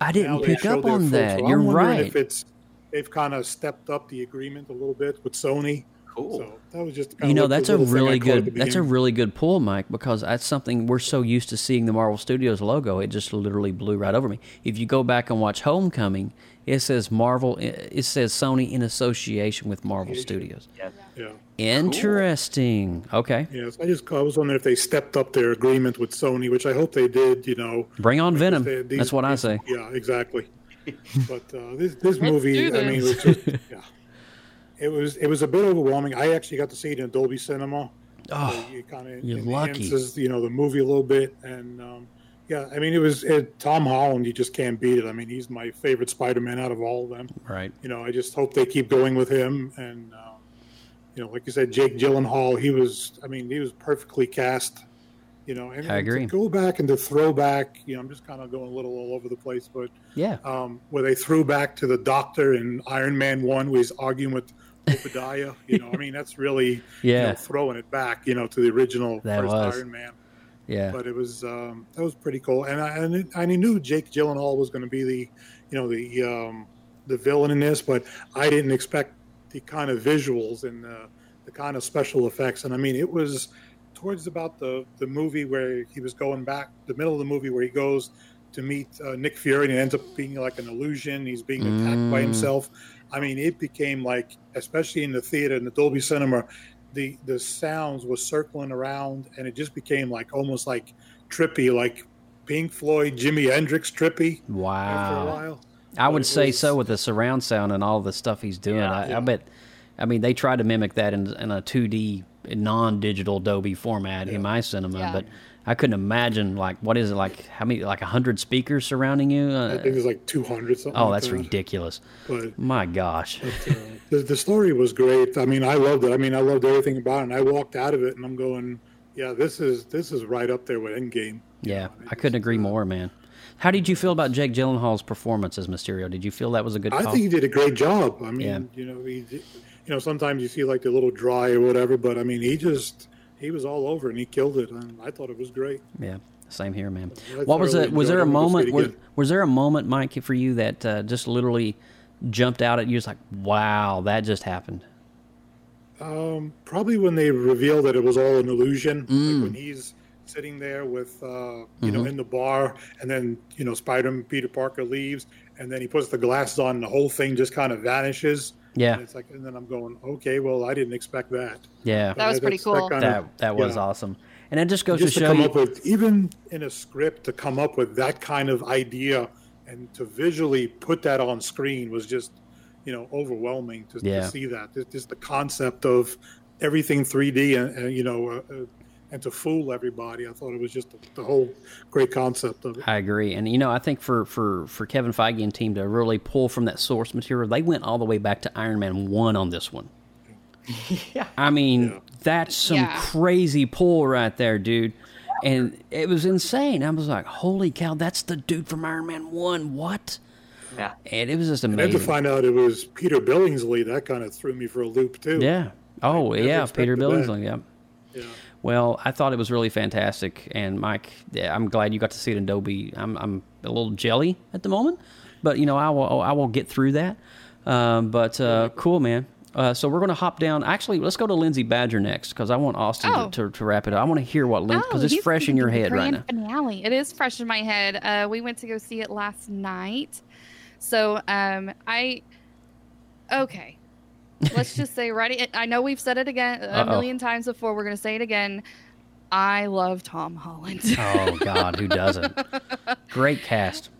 I didn't pick up on that. so You're I'm wondering right. If it's they've kind of stepped up the agreement a little bit with Sony. Cool. So that was just kinda You know, like that's a little thing I really good. the That's a really good pull, Mike, because that's something we're so used to seeing the Marvel Studios logo. It just literally blew right over me. If you go back and watch Homecoming, it says Marvel. It says Sony in association with Marvel Studios. yeah. Interesting. Okay. Yes, I just I was wondering if they stepped up their agreement with Sony, which I hope they did. You know, Bring on Venom. they- these- That's what I these- say. Yeah, exactly. but uh, this this Let's movie, do I mean, it was just, yeah, it was it was a bit overwhelming. I actually got to see it in Dolby Cinema. Oh, so it kind of you're lucky. enhances, you know, the movie a little bit, and um, yeah, I mean, it was it, Tom Holland. You just can't beat it. I mean, he's my favorite Spider-Man out of all of them. Right. You know, I just hope they keep going with him, and um, you know, like you said, Jake Gyllenhaal. He was, I mean, he was perfectly cast. You know, and, I agree. to go back and to throw back. You know, I'm just kind of going a little all over the place, but Yeah. um, where they threw back to the Doctor in Iron Man One, where he's arguing with Obadiah. You know, I mean, that's really you Yeah. know, throwing it back. You know, to the original That first was. Iron Man. Yeah. But it was um, that was pretty cool, and I and, it, and I knew Jake Gyllenhaal was going to be the, you know, the um, the villain in this, but I didn't expect the kind of visuals and the, the kind of special effects. And I mean, it was towards about the the movie where he was going back, the middle of the movie where he goes to meet uh, Nick Fury, and it ends up being like an illusion. He's being attacked by Mm. himself. I mean, it became like, especially in the theater in the Dolby Cinema, the the sounds was circling around, and it just became like almost like trippy, like Pink Floyd, Jimi Hendrix trippy. After a Wow. while, I would say was- so with the surround sound and all the stuff he's doing. I, I Yeah. bet. I mean, they tried to mimic that in, in a 2D non-digital Dolby format in my cinema, Yeah. but I couldn't imagine like what is it like? How many like hundred speakers surrounding you? I Uh, think it was like two hundred something. oh, like that's that. ridiculous! But My gosh. the, the story was great. I mean, I loved it. I mean, I loved everything about it. And I walked out of it, and I'm going, "Yeah, this is this is right up there with Endgame." Yeah, I couldn't agree more, man. How did you feel about Jake Gyllenhaal's performance as Mysterio? Did you feel that was a good I think he did a great job. I mean, Yeah. you know, he, you know, sometimes you see like a little dry or whatever, but I mean, he just he was all over and he killed it, and I thought it was great. Yeah, same here, man. I What was it? Was there a it. I'm gonna go see moment? Was, was there a moment, Mike, for you that uh, just literally jumped out at you? It's like, wow, that just happened. Um, probably when they revealed that it was all an illusion, Mm. like when he's sitting there with, uh, you know, Mhm. in the bar, and then you know, Spider Peter Parker leaves, and then he puts the glasses on, and the whole thing just kind of vanishes. Yeah. and it's like, and then I'm going, okay, well, I didn't expect that. Yeah, That was pretty cool. kind that of- that was yeah. awesome, and it just goes just to to show come you. up with even in a script to come up with that kind of idea and to visually put that on screen was just you know overwhelming to, Yeah. to see that just, just the concept of everything 3d and, and you know uh, uh, and to fool everybody i thought it was just the, the whole great concept of it I agree, and you know, I think for for for Kevin Feige and team to really pull from that source material, they went all the way back to Iron Man one on this one. yeah. I mean, that's some Yeah. crazy pull right there, dude. And it was insane. I was like, "Holy cow, that's the dude from Iron Man One!" What? Yeah. And it was just amazing. and then to find out it was peter billingsley that kind of threw me for a loop too Yeah. Oh, never yeah, Peter expected that. Billingsley. Yeah. yeah Well, I thought it was really fantastic, and Mike, yeah, I'm glad you got to see it in Dolby. I'm I'm a little jelly at the moment, but you know I will I will get through that. Um, but uh, cool, man. Uh, so we're going to hop down. Actually, let's go to Lindsay Badger next because I want Austin Oh. to, to, to wrap it up. I want to hear what Lindsay because it's fresh in your head right now. Finale. It is fresh in my head. Uh, we went to go see it last night. So um, I okay. Let's just say right. I know we've said it again a Uh-oh. million times before. We're gonna say it again. I love Tom Holland. Oh God, who doesn't? Great cast.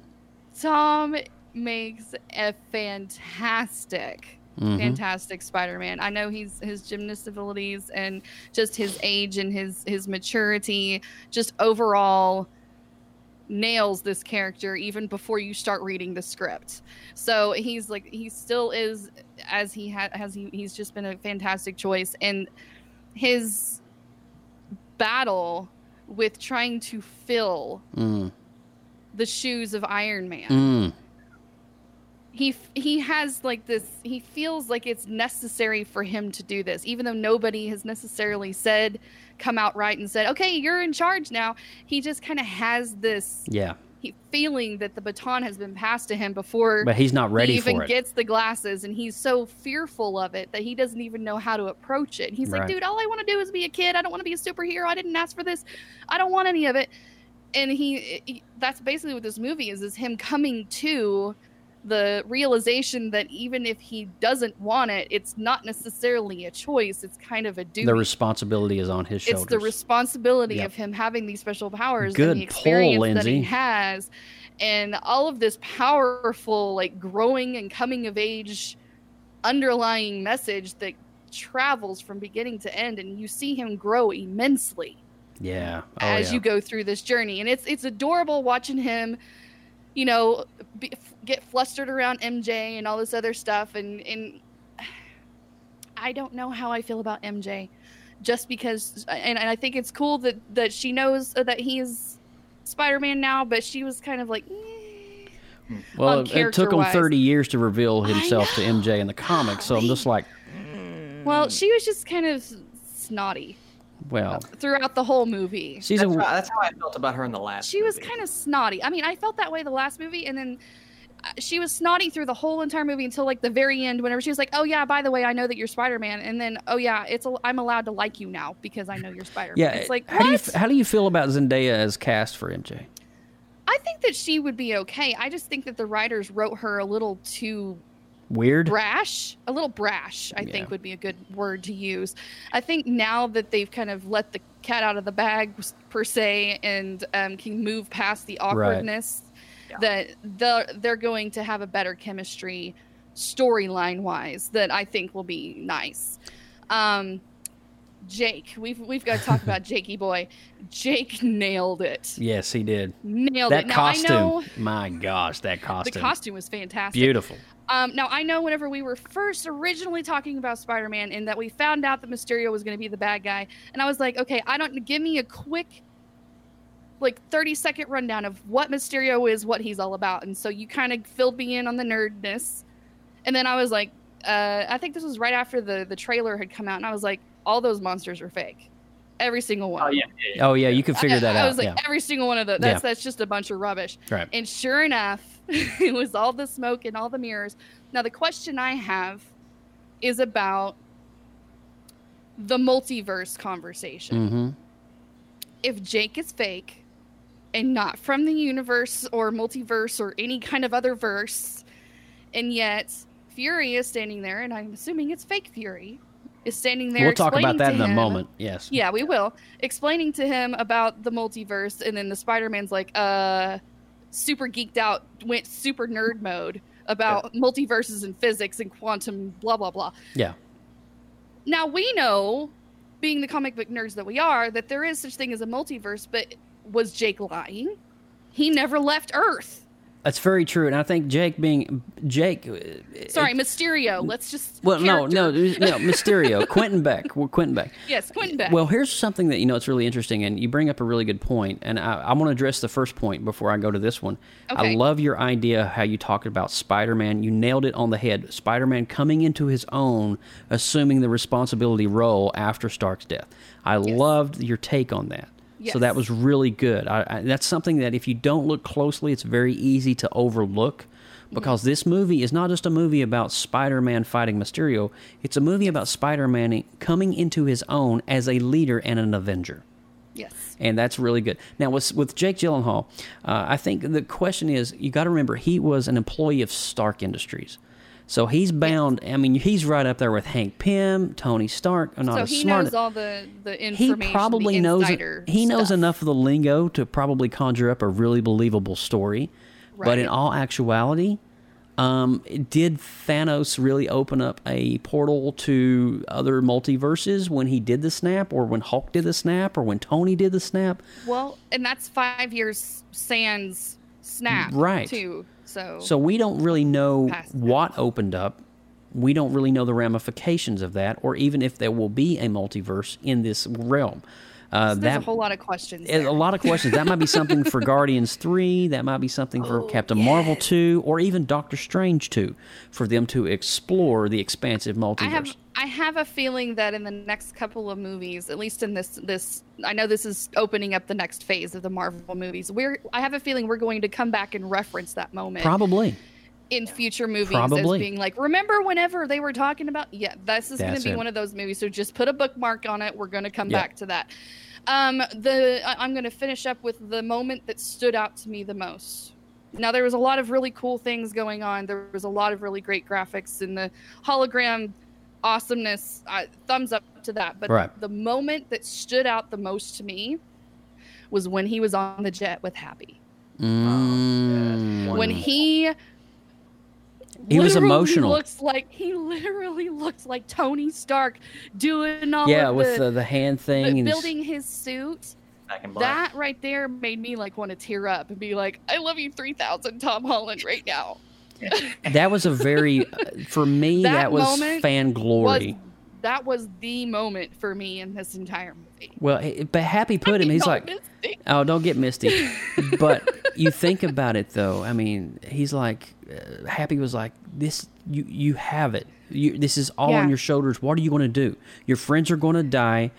Tom makes a fantastic, Mhm. fantastic Spider-Man. I know he's his gymnast abilities and just his age and his his maturity, just overall nails this character even before you start reading the script. So he's like he still is as he ha- has he, he's just been a fantastic choice and his battle with trying to fill Mm, the shoes of Iron Man. mm, He f- he has like this. He feels like it's necessary for him to do this, even though nobody has necessarily said, come out right and said, "Okay, you're in charge now." He just kind of has this yeah, he, feeling that the baton has been passed to him before but he's not ready he even for it. gets the glasses, and he's so fearful of it that he doesn't even know how to approach it. He's Right. like, "Dude, all I want to do is be a kid. I don't want to be a superhero. I didn't ask for this. I don't want any of it." And he, he that's basically what this movie is: is him coming to the realization that even if he doesn't want it, it's not necessarily a choice. It's kind of a duty. the responsibility is on his shoulders. It's the responsibility Yep. of him having these special powers Good and the pull, experience that he has, and all of this powerful, like growing and coming of age, underlying message that travels from beginning to end, and you see him grow immensely yeah. Oh, as yeah. you go through this journey, and it's it's adorable watching him, you know, be, get flustered around MJ and all this other stuff, and and I don't know how I feel about MJ just because and, and I think it's cool that that she knows that he's Spider-Man now, but she was kind of like eh, Well, it, it took him 30 years to reveal himself to MJ in the comics, so I'm just like, Well, she was just kind of snotty well, throughout the whole movie. she's That's, a how, that's how I felt about her in the last. She was kind of snotty. I mean, I felt that way the last movie, and then uh, she was snotty through the whole entire movie until like the very end, whenever she was like, "Oh yeah, by the way, I know that you're Spider Man," and then, "Oh yeah, it's a, I'm allowed to like you now because I know you're Spider Man." yeah. it's like how do you how do you feel about Zendaya as cast for MJ? I think that she would be okay. I just think that the writers wrote her a little too Weird. brash a little brash i Yeah. think would be a good word to use i think now that they've kind of let the cat out of the bag per se and um, can move past the awkwardness that the, they're going to have a better chemistry storyline wise that i think will be nice um, jake we've, we've got to talk about jakey boy jake nailed it Yes, he did. nailed that it now costume. i know My gosh, that costume. the costume. costume was fantastic Beautiful. Um, now I know whenever we were first originally talking about Spider-Man, and that we found out that Mysterio was going to be the bad guy, and I was like, okay, I don't give me a quick, like thirty second rundown of what Mysterio is, what he's all about, and so you kind of filled me in on the nerdness, and then I was like, uh, I think this was right after the the trailer had come out, and I was like, all those monsters are fake, every single one. Oh yeah. yeah, yeah. Oh yeah, you can figure I, that I out. was like, yeah. every single one of those. That's Yeah. that's just a bunch of rubbish. Right. And sure enough, it was all the smoke and all the mirrors. Now the question I have is about the multiverse conversation. hmm If Jake is fake and not from the universe or multiverse or any kind of other verse, and yet Fury is standing there, and I'm assuming it's fake Fury, is standing there. We'll talk about that in a moment. Yes. yeah, we will. Explaining to him about the multiverse, and then the Spider Man's like, uh, super geeked out, went super nerd mode about multiverses and physics and quantum, blah, blah, blah. Yeah. Now, we know, being the comic book nerds that we are, that there is such thing as a multiverse, but was Jake lying? He never left Earth. That's very true, and I think Jake being Jake. uh, Sorry, it- Mysterio. Let's just. well, no, no, no, Mysterio, Quentin Beck, well, Quentin Beck. Yes, Quentin Beck. Well, here's something that you know it's really interesting, and you bring up a really good point, and I, I want to address the first point before I go to this one. Okay. I love your idea how you talked about Spider-Man. You nailed it on the head. Spider-Man coming into his own, assuming the responsibility role after Stark's death. I loved your take on that. So that was really good. I, I, that's something that if you don't look closely, it's very easy to overlook. Because this movie is not just a movie about Spider Man fighting Mysterio, it's a movie about Spider Man coming into his own as a leader and an Avenger yes. and that's really good. Now with with Jake Gyllenhaal, uh, I think the question is you got to remember he was an employee of Stark Industries, so he's bound. I mean, he's right up there with Hank Pym, Tony Stark. Not So he smart. knows all the, the information. he probably knows he knows stuff. enough of the lingo to probably conjure up a really believable story. But in all actuality, um, did Thanos really open up a portal to other multiverses when he did the snap, or when Hulk did the snap, or when Tony did the snap? Well, and that's five years sans snap, Right. Too. So, So we don't really know what opened up. We don't really know the ramifications of that, or even if there will be a multiverse in this realm. Uh, there's that a whole lot of questions. a lot of questions. That might be something for Guardians three. That might be something for Oh, Captain Marvel two, or even Doctor Strange two, for them to explore the expansive multiverse. I have I have a feeling that in the next couple of movies, at least in this this I know this is opening up the next phase of the Marvel movies. We're I have a feeling we're going to come back and reference that moment Probably. in future movies Probably. as being like, remember whenever they were talking about yeah, this is gonna be it. one of those movies. So just put a bookmark on it. We're going to come Yeah. back to that. Um, the I, I'm going to finish up with the moment that stood out to me the most. Now there was a lot of really cool things going on. There was a lot of really great graphics in the hologram awesomeness. Uh, thumbs up to that. But Right. the moment that stood out the most to me was when he was on the jet with Happy. Mm. When he He was emotional. Looks like he literally looks like Tony Stark doing all yeah, of with the, the, the hand thing and building his suit. Back in. That right there made me like want to tear up and be like, "I love you, three thousand, Tom Holland, right now." That was a very uh, for me That that, was fan glory. that was the moment for me in this entire movie. Well, but Happy put him. He's like, misty. oh, don't get misty. but you think about it though. I mean, he's like, uh, Happy was like, this. You you have it. You, this is all Yeah. on your shoulders. What are you going to do? Your friends are going to die.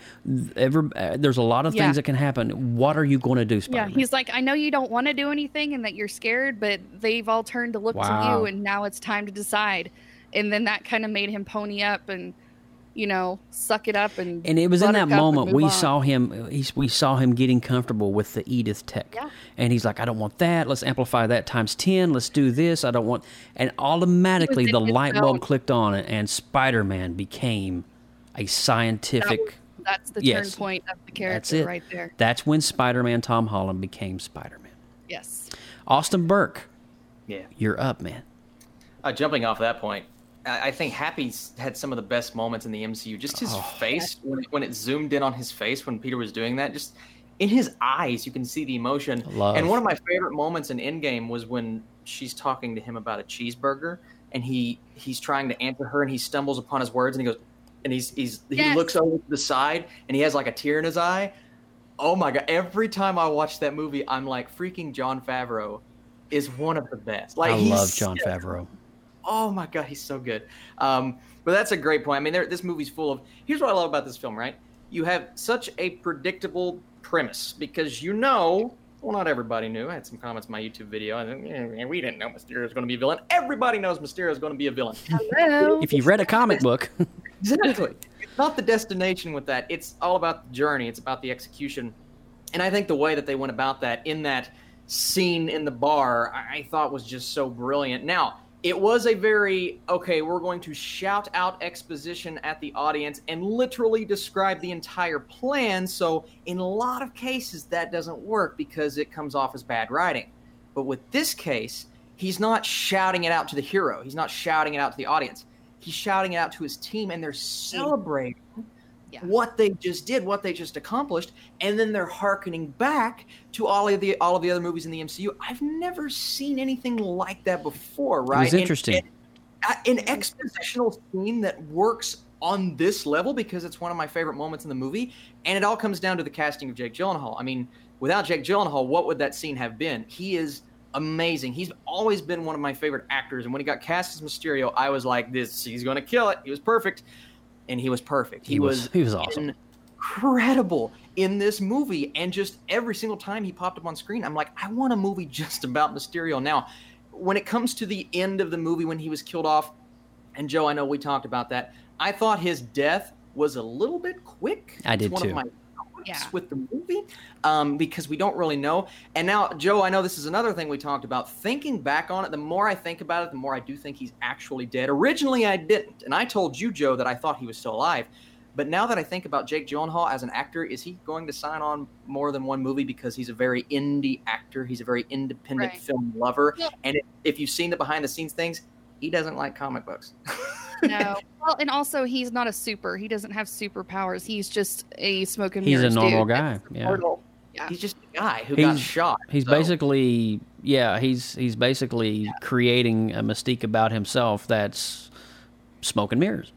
Every, uh, there's a lot of Yeah. things that can happen. What are you going to do, Yeah, Spider-Man? he's like, I know you don't want to do anything and that you're scared, but they've all turned to look to you, and now it's time to decide. And then that kind of made him pony up and, you know, suck it up and. And it was in that moment we on. saw him. He's, we saw him getting comfortable with the Edith tech, Yeah. and he's like, "I don't want that. Let's amplify that times ten. Let's do this. I don't want." And automatically, the light zone. bulb clicked on, and Spider-Man became a That scientific. was- that's the Yes. turn point of the That's character it. right there. That's when Spider-Man Tom Holland became Spider-Man. Yes. Austin Burke, Yeah. you're up, man. Uh, jumping off that point, I, I think Happy's had some of the best moments in the MCU. Just his Oh. face when it, when it zoomed in on his face when Peter was doing that, just in his eyes, you can see the emotion. Love. And one of my favorite moments in Endgame was when she's talking to him about a cheeseburger, and he he's trying to answer her, and he stumbles upon his words, and he goes, and he's he's he Yes. looks over to the side, and he has like a tear in his eye. Oh my god! Every time I watch that movie, I'm like, freaking Jon Favreau is one of the best. Like I love Jon Favreau. Oh my god, he's so good. Um, but that's a great point. I mean, there, this movie's full of. Here's what I love about this film, right? You have such a predictable premise because you know. Well, not everybody knew. I had some comments in my YouTube video. I think, "Eh, we didn't know Mysterio was going to be a villain. Everybody knows Mysterio is going to be a villain. Hello. If you read a comic book, Exactly. it's not the destination with that. It's all about the journey. It's about the execution. And I think the way that they went about that in that scene in the bar, I, I thought was just so brilliant. Now, it was a very okay, we're going to shout out exposition at the audience and literally describe the entire plan. So, in a lot of cases, that doesn't work because it comes off as bad writing. But with this case, he's not shouting it out to the hero, he's not shouting it out to the audience. He's shouting it out to his team, and they're celebrating Yeah. what they just did, what they just accomplished, and then they're hearkening back to all of the all of the other movies in the MCU. I've never seen anything like that before, right? was And- interesting. and, uh, an expositional scene that works on this level because it's one of my favorite moments in the movie, and it all comes down to the casting of Jake Gyllenhaal. I mean, without Jake Gyllenhaal, what would that scene have been? He is amazing. He's always been one of my favorite actors, and when he got cast as Mysterio, I was like, "This, he's going to kill it." He was perfect, and he was perfect. He, He was- he was awesome. incredible in this movie, and just every single time he popped up on screen, I'm like, I want a movie just about Mysterio. Now, when it comes to the end of the movie when he was killed off, and Joe, I know we talked about that. I thought his death was a little bit quick. I It's did one too. Of my Yeah. with the movie um, because we don't really know. And now, Joe, I know this is another thing we talked about. Thinking back on it, the more I think about it, the more I do think he's actually dead. Originally, I didn't, and I told you, Joe, that I thought he was still alive. But now that I think about Jake Gyllenhaal as an actor, is he going to sign on more than one movie because he's a very indie actor? He's a very independent Right. film lover. Yeah. And if, if you've seen the behind the scenes things, he doesn't like comic books. No. Well, and also he's not a super. He doesn't have superpowers. He's just a smoke and mirrors. He's a normal dude. guy, yeah. Yeah. He's just a guy who got shot. He's so- basically, yeah, he's he's basically creating a mystique about himself that's smoke and mirrors.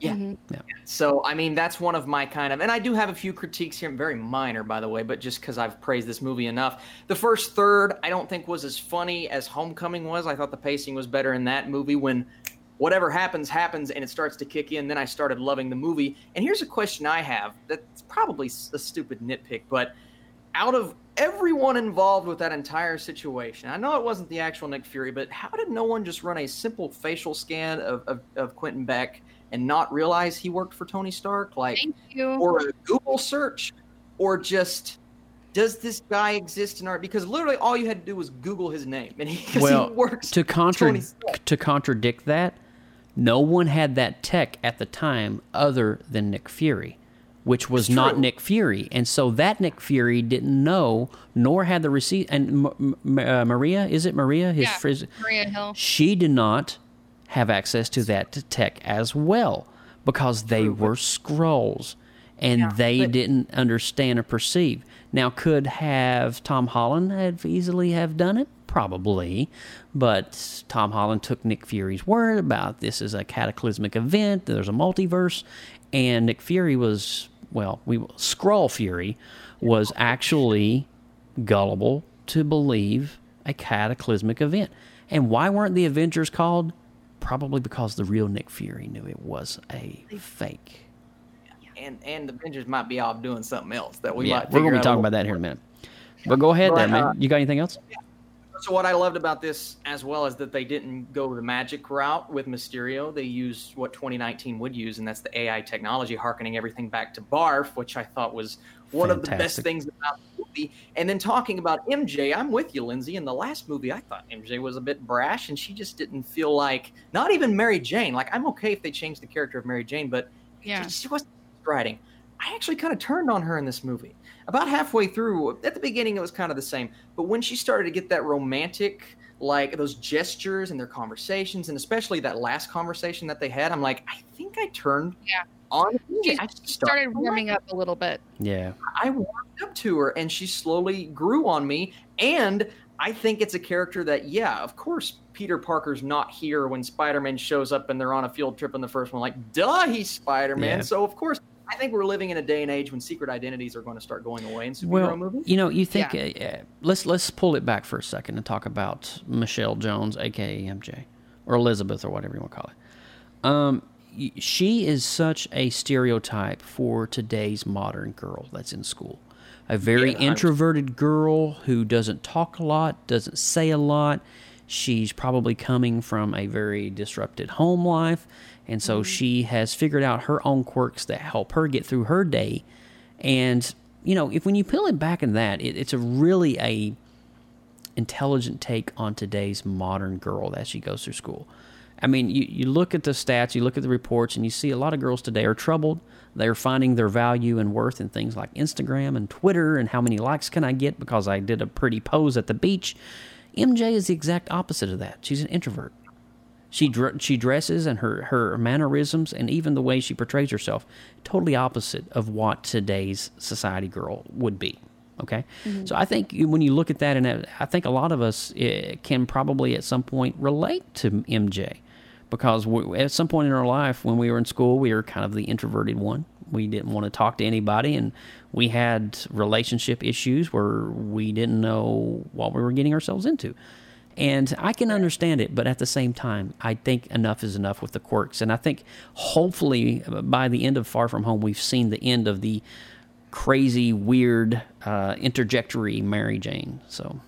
Yeah. Mhm. So, I mean, that's one of my kind of, and I do have a few critiques here, very minor, by the way, but just because I've praised this movie enough. The first third, I don't think was as funny as Homecoming was. I thought the pacing was better in that movie when whatever happens, happens, and it starts to kick in. Then I started loving the movie. And here's a question I have that's probably a stupid nitpick, but out of everyone involved with that entire situation, I know it wasn't the actual Nick Fury, but how did no one just run a simple facial scan of, of, of Quentin Beck and not realize he worked for Tony Stark? Like, Thank you. or a Google search, or just does this guy exist in art? Because literally all you had to do was Google his name, and he, 'cause Well, he works to contra- to contradict that, no one had that tech at the time other than Nick Fury, which was It's not true. Nick Fury, and so that Nick Fury didn't know nor had the receipt. And M- M- uh, Maria, is it Maria? His Yeah, frizz- Maria Hill. she did not have access to that tech as well because they were Skrulls and they but- didn't understand or perceive. Now, could have Tom Holland have easily have done it? Probably, but Tom Holland took Nick Fury's word about this is a cataclysmic event. There's a multiverse, and Nick Fury was well, we Skrull Fury was actually gullible to believe a cataclysmic event. And why weren't the Avengers called? Probably because the real Nick Fury knew it was a fake. And and the Avengers might be off doing something else that we yeah, might. we're going to be talking about that here in a minute. But go ahead there, But, man. uh, You got anything else? So what I loved about this as well is that they didn't go the magic route with Mysterio. They used what 2019 would use, and that's the AI technology, harkening everything back to Barf, which I thought was one of the best things about the movie. And then talking about MJ, I'm with you, Lindsay. In the last movie, I thought MJ was a bit brash, and she just didn't feel like not even Mary Jane. Like I'm okay if they changed the character of Mary Jane, but Yeah. she wasn't striding. I actually kind of turned on her in this movie. About halfway through, at the beginning, it was kind of the same. But when she started to get that romantic, like those gestures and their conversations, and especially that last conversation that they had, I'm like, I think I turned Yeah. on. She I just started warming up a little bit. Yeah. I warmed up to her and she slowly grew on me. And I think it's a character that, yeah, of course, Peter Parker's not here when Spider Man shows up and they're on a field trip in the first one. Like, duh, he's Spider Man. Yeah. So, of course, I think we're living in a day and age when secret identities are going to start going away in superhero Well, movies. you know, you think uh, uh, let's let's pull it back for a second and talk about Michelle Jones, aka MJ, or Elizabeth, or whatever you want to call it. Um, she is such a stereotype for today's modern girl that's in school. A very Yeah, introverted girl who doesn't talk a lot, doesn't say a lot. She's probably coming from a very disrupted home life, and so mm-hmm. she has figured out her own quirks that help her get through her day. And you know, if when you peel it back in that, it, it's a really a intelligent take on today's modern girl as she goes through school. I mean, you, you look at the stats, you look at the reports, and you see a lot of girls today are troubled. They're finding their value and worth in things like Instagram and Twitter and how many likes can I get because I did a pretty pose at the beach. MJ is the exact opposite of that. She's an introvert. She dr- she dresses and her her mannerisms and even the way she portrays herself totally opposite of what today's society girl would be. Okay, so I think when you look at that, and I think a lot of us eh, can probably at some point relate to MJ because we, at some point in our life when we were in school, we were kind of the introverted one. We didn't want to talk to anybody, and we had relationship issues where we didn't know what we were getting ourselves into. And I can understand it, but at the same time, I think enough is enough with the quirks. And I think hopefully by the end of Far From Home, we've seen the end of the crazy, weird, uh, interjectory Mary Jane. So,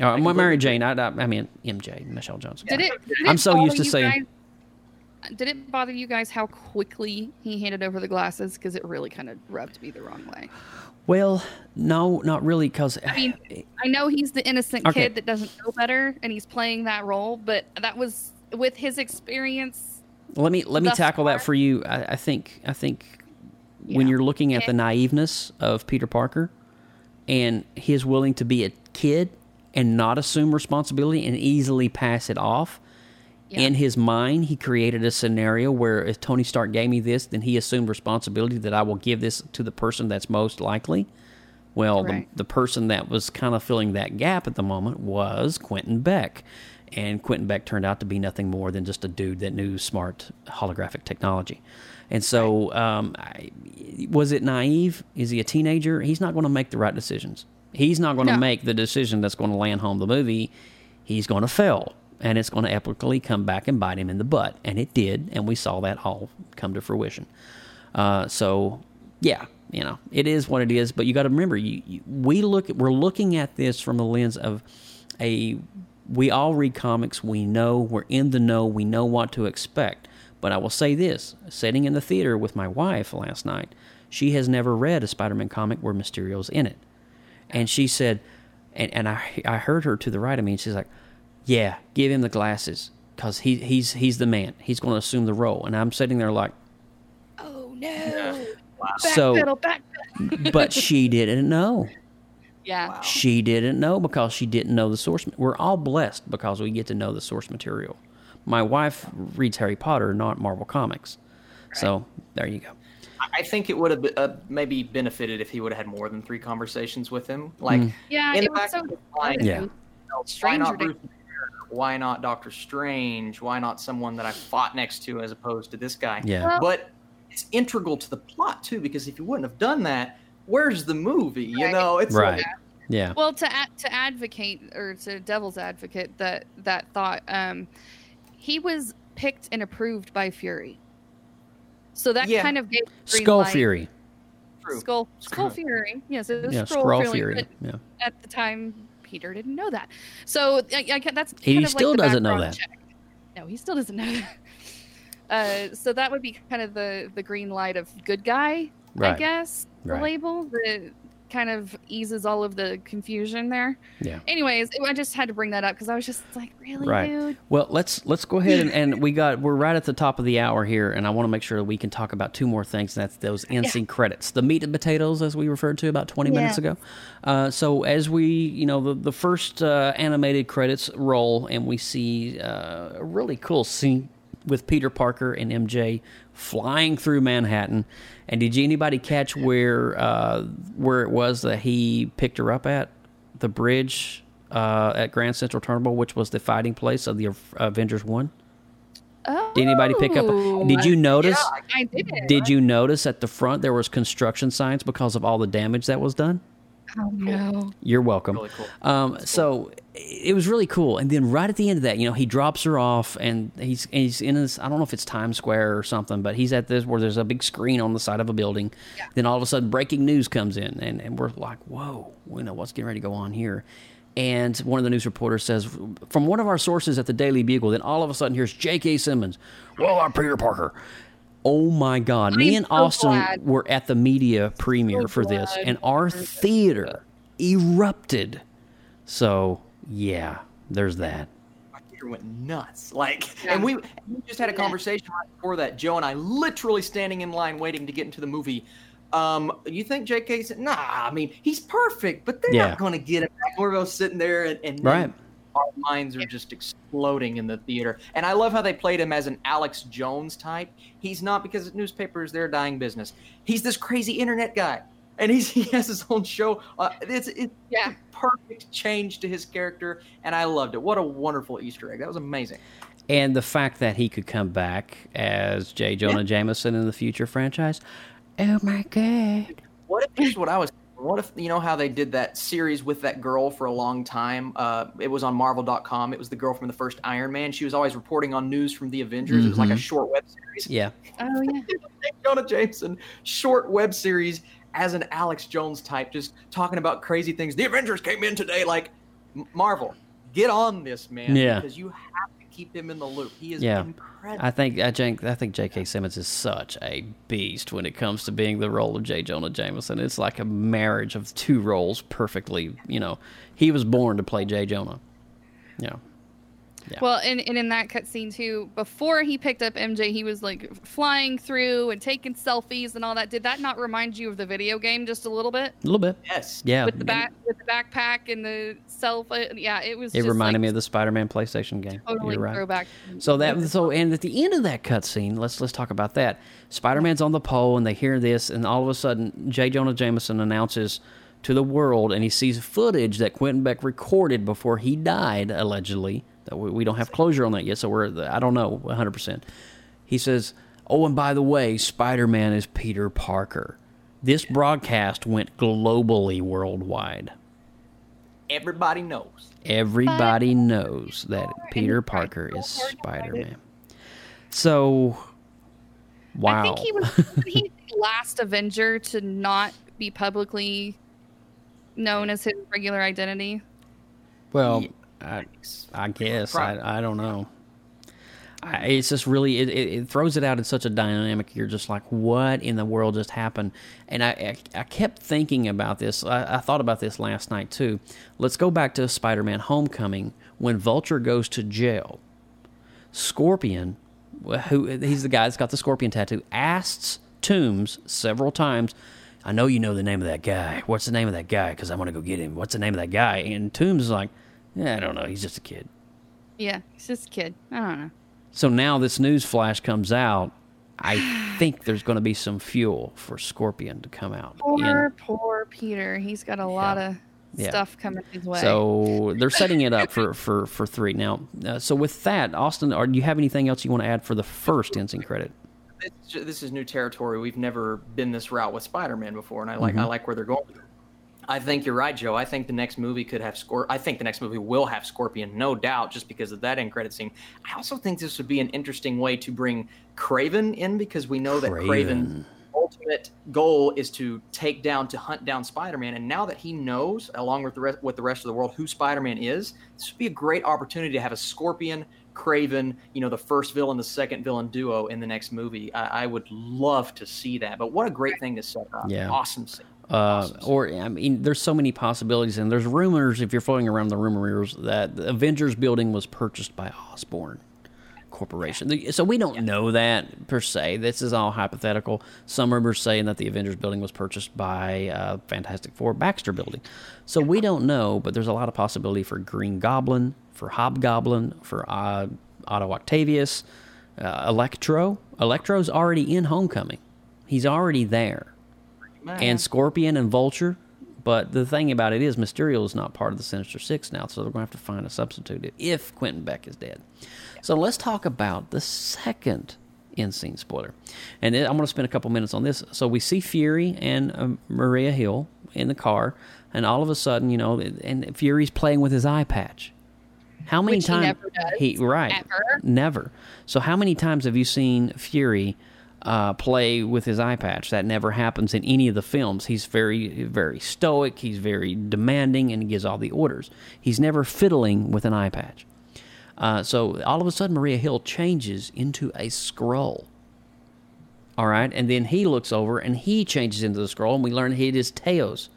uh, Mary Jane, I, I, I mean MJ, Michelle Jones. Did it? Did I'm so used to saying. guys- did it bother you guys how quickly he handed over the glasses? Because it really kind of rubbed me the wrong way. Well, no, not really, because I mean, eh, eh, I know he's the innocent Okay. kid that doesn't know better, and he's playing that role. But that was with his experience. Let me let me tackle that for you. I, I think I think when you're looking at Okay. the naiveness of Peter Parker and his willing to be a kid and not assume responsibility and easily pass it off. In his mind, he created a scenario where if Tony Stark gave me this, then he assumed responsibility that I will give this to the person that's most likely. Well, Right. the, the person that was kind of filling that gap at the moment was Quentin Beck. And Quentin Beck turned out to be nothing more than just a dude that knew smart holographic technology. And so, um, I, was it naive? Is he a teenager? He's not going to make the right decisions. He's not going to No. make the decision that's going to land home the movie. He's going to fail. And it's going to epically come back and bite him in the butt. And it did. And we saw that all come to fruition. Uh, so, yeah, you know, it is what it is. But you got to remember, you, you, we look, we're looking at this from the lens of a. We all read comics. We know we're in the know. We know what to expect. But I will say this: sitting in the theater with my wife last night, she has never read a Spider-Man comic where Mysterio's in it, and she said, and, and I I heard her to the right of me, and she's like, "Yeah, give him the glasses." Because he, he's he's the man. He's going to assume the role, and I'm sitting there like, Oh no! so Backpedal, backpedal. but she didn't know. Yeah. She didn't know because she didn't know the source. We're all blessed because we get to know the source material. My wife reads Harry Potter, not Marvel Comics. So there you go. I think it would have uh, maybe benefited if he would have had more than three conversations with him. Like, Mm. Yeah, in it the was back so of his mind, Yeah. you know, why not Danger. Bruce Banner? Why not Doctor Strange? Why not someone that I fought next to as opposed to this guy? Yeah. Well- but it's integral to the plot too because if you wouldn't have done that, where's the movie? You Right. know, it's Right. like- Yeah. Well, to ad- to advocate or to devil's advocate that that thought, um, he was picked and approved by Fury, so that Yeah. kind of gave Skrull light- Fury. True. Skrull Skrull Fury. Yes, it was Yeah, Skrull, Fury. Fury. Yeah. At the time, Peter didn't know that, so I, I, that's He kind of still like doesn't know that. check. No, he still doesn't know that. Uh, so that would be kind of the the green light of good guy, I guess. The Right. label that kind of eases all of the confusion there. Yeah. Anyways, I just had to bring that up because I was just like, really, Right. dude? Well, let's let's go ahead and, and we got we're right at the top of the hour here, and I want to make sure that we can talk about two more things. And that's those end scene credits, the meat and potatoes, as we referred to about twenty minutes ago. Uh, so as we, you know, the the first uh, animated credits roll, and we see uh, a really cool scene with Peter Parker and MJ flying through Manhattan. And did you anybody catch where uh, where it was that he picked her up at the bridge uh, at Grand Central Terminal, which was the fighting place of the Avengers One? Oh, Did anybody pick up? Did you notice? I did. Did you notice at the front there was construction signs because of all the damage that was done? Oh no! You're welcome. Really cool. Um, so it was really cool. And then right at the end of that, you know, he drops her off, and he's he's in this. I don't know if it's Times Square or something, but he's at this where there's a big screen on the side of a building. Then all of a sudden, breaking news comes in, and, and we're like, whoa, you know, what's getting ready to go on here? And one of the news reporters says, from one of our sources at the Daily Bugle, then all of a sudden here's J.K. Simmons. Well, I'm Peter Parker. Oh my God. Me I'm and so Austin glad. were at the media premiere So for this, and our theater erupted. So, yeah, there's that. my theater went nuts. Like, and we, we just had a conversation right before that. Joe and I, literally standing in line waiting to get into the movie. Um, you think J.K. said, "Nah, I mean, he's perfect, but they're Yeah. not going to get him back." We're both sitting there, and, and Right. our minds are just exploding in the theater. And I love how they played him as an Alex Jones type. He's not because newspapers they're a dying business. He's this crazy internet guy, and he's he has his own show. Uh, it's it's Yeah. a perfect change to his character, and I loved it. What a wonderful Easter egg! That was amazing. And the fact that he could come back as J. Jonah Jameson in the future franchise. Oh my God. What if here's what I was what if you know how they did that series with that girl for a long time? Uh, it was on Marvel.com. It was the girl from the first Iron Man. She was always reporting on news from the Avengers. It was like a Mhm. short web series. Yeah. Oh yeah. Jonah Jameson short web series as an Alex Jones type, just talking about crazy things. The Avengers came in today. Like Marvel, get on this man, Yeah. because you have to keep him in the loop. He is Yeah. incredible. I think I think I think J.K. Simmons is such a beast when it comes to being the role of J. Jonah Jameson. It's like a marriage of two roles perfectly. You know, he was born to play J. Jonah. Yeah. Yeah. Well, and, and in that cutscene too, before he picked up MJ, he was like flying through and taking selfies and all that. Did that not remind you of the video game just a little bit? A little bit. yes. Yeah. With the back, with the backpack and the selfie, yeah, it was. It just, reminded like, me of the Spider-Man PlayStation game. totally You're right. throwback. So that so and at the end of that cutscene, let's let's talk about that. Spider-Man's on the pole and they hear this, and all of a sudden, J. Jonah Jameson announces to the world, and he sees footage that Quentin Beck recorded before he died, allegedly. That we, we don't have closure on that yet, so we're I don't know 100. percent He says, "Oh, and by the way, Spider-Man is Peter Parker." This broadcast went globally worldwide. Everybody knows. Everybody knows that Peter Parker is Spider Man. So, wow. I think he was he's the last Avenger to not be publicly known as his regular identity. well, I, I guess I, I don't know. I, it's just really it, it, it throws it out in such a dynamic. You're just like, what in the world just happened? And I I, I kept thinking about this. I, I thought about this last night too. Let's go back to Spider-Man: Homecoming when Vulture goes to jail. Scorpion, who he's the guy that's got the scorpion tattoo, asks Toombs several times. I know you know the name of that guy. What's the name of that guy? Because I want to go get him. What's the name of that guy? And Toombs is like, yeah, I don't know. He's just a kid. Yeah, he's just a kid. I don't know. So now this news flash comes out. I think there's going to be some fuel for Scorpion to come out. Poor, in- poor Peter. He's got a lot of Yeah. stuff coming his way. So they're setting it up for for for three now. Uh, so with that, Austin, are do you have anything else you want to add for the first Ensign credit? it's ju- this is new territory. We've never been this route with Spider-Man before, and I like I Mhm. like where they're going. I think you're right, Joe. I think the next movie could have Scor. I think the next movie will have Scorpion, no doubt, just because of that end credit scene. I also think this would be an interesting way to bring Kraven in because we know that Kraven's ultimate goal is to take down, to hunt down Spider-Man. And now that he knows, along with the rest, with the rest of the world, who Spider-Man is, this would be a great opportunity to have a Scorpion, Craven, you know, the first villain, the second villain duo in the next movie. I, I would love to see that. But what a great thing to set up! Yeah. awesome scene. Uh, or I mean, there's so many possibilities, and there's rumors. If you're floating around the rumors that the Avengers building was purchased by Osborne Corporation, The- so we don't know that per se. This is all hypothetical. Some rumors saying that the Avengers building was purchased by uh, Fantastic Four Baxter Building, so we don't know. But there's a lot of possibility for Green Goblin, for Hobgoblin, for uh, Otto Octavius, uh, Electro. Electro's already in Homecoming. He's already there and Scorpion and Vulture. But the thing about it is, Mysterio is not part of the Sinister Six now, so they're going to have to find a substitute if Quentin Beck is dead. So let's talk about the second in scene spoiler. And I'm going to spend a couple minutes on this. So we see Fury and um, Maria Hill in the car, and all of a sudden, you know, and Fury's playing with his eye patch. How many Which he times? never does, He right. ever. Never. So how many times have you seen Fury uh, play with his eye patch? That never happens in any of the films. He's very, very stoic. He's very demanding, and he gives all the orders. He's never fiddling with an eye patch. Uh, so all of a sudden, Maria Hill changes into a Skrull. All right, and then he looks over and he changes into the Skrull, and we learn he is Talos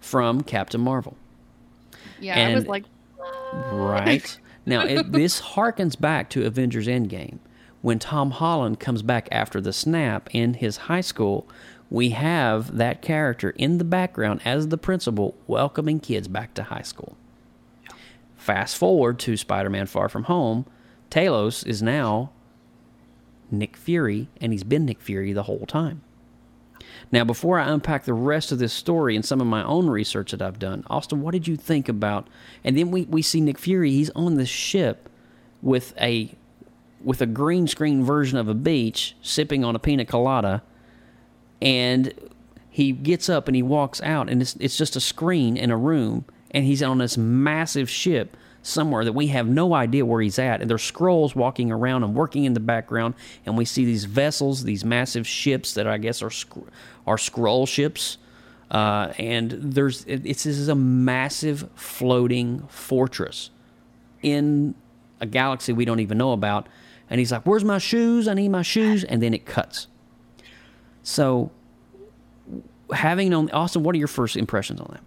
from Captain Marvel. Yeah, I was And- like, Right. now, it, this harkens back to Avengers Endgame. When Tom Holland comes back after the snap in his high school, we have that character in the background as the principal welcoming kids back to high school. Fast forward to Spider Man Far From Home, Talos is now Nick Fury, and he's been Nick Fury the whole time. Now, before I unpack the rest of this story and some of my own research that I've done, Austin, what did you think about? And then we, we see Nick Fury. He's on this ship with a with a green screen version of a beach, sipping on a pina colada, and he gets up and he walks out, and it's it's just a screen in a room, and he's on this massive ship somewhere that we have no idea where he's at, and there's Skrulls walking around and working in the background, and we see these vessels, these massive ships that I guess are are Skrull ships. Uh, and there's it's this is a massive floating fortress in a galaxy we don't even know about. And he's like, "Where's my shoes? I need my shoes." And then it cuts. So, having known Austin, what are your first impressions on that?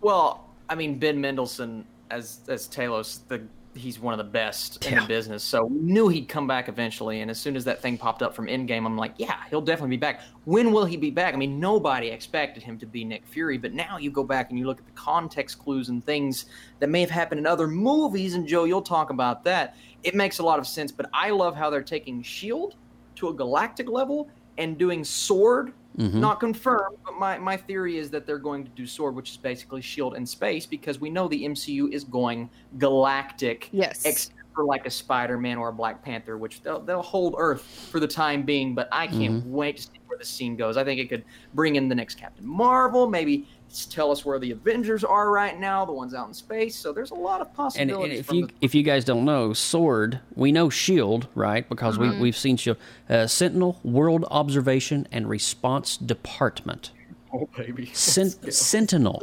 Well, I mean, Ben Mendelsohn as as Talos, the he's one of the best in the business. So we knew he'd come back eventually. And as soon as that thing popped up from Endgame, I'm like, yeah, he'll definitely be back. When will he be back? I mean, nobody expected him to be Nick Fury, but now you go back and you look at the context clues and things that may have happened in other movies. And Joe, you'll talk about that. It makes a lot of sense. But I love how they're taking Shield to a galactic level and doing Sword Mhm. not confirmed, but my, my theory is that they're going to do Sword, which is basically Shield in space, because we know the MCU is going galactic. Yes. Except for like a Spider Man or a Black Panther, which they'll, they'll hold Earth for the time being, but I can't Mhm. wait to see where the scene goes. I think it could bring in the next Captain Marvel, maybe tell us where the Avengers are right now, the ones out in space. So there's a lot of possibilities. and if you the- if you guys don't know, Sword, we know Shield, right? Because we Mhm. we've seen Shield, uh, Sentinel, World Observation and Response Department, oh baby, Sen- Sentinel,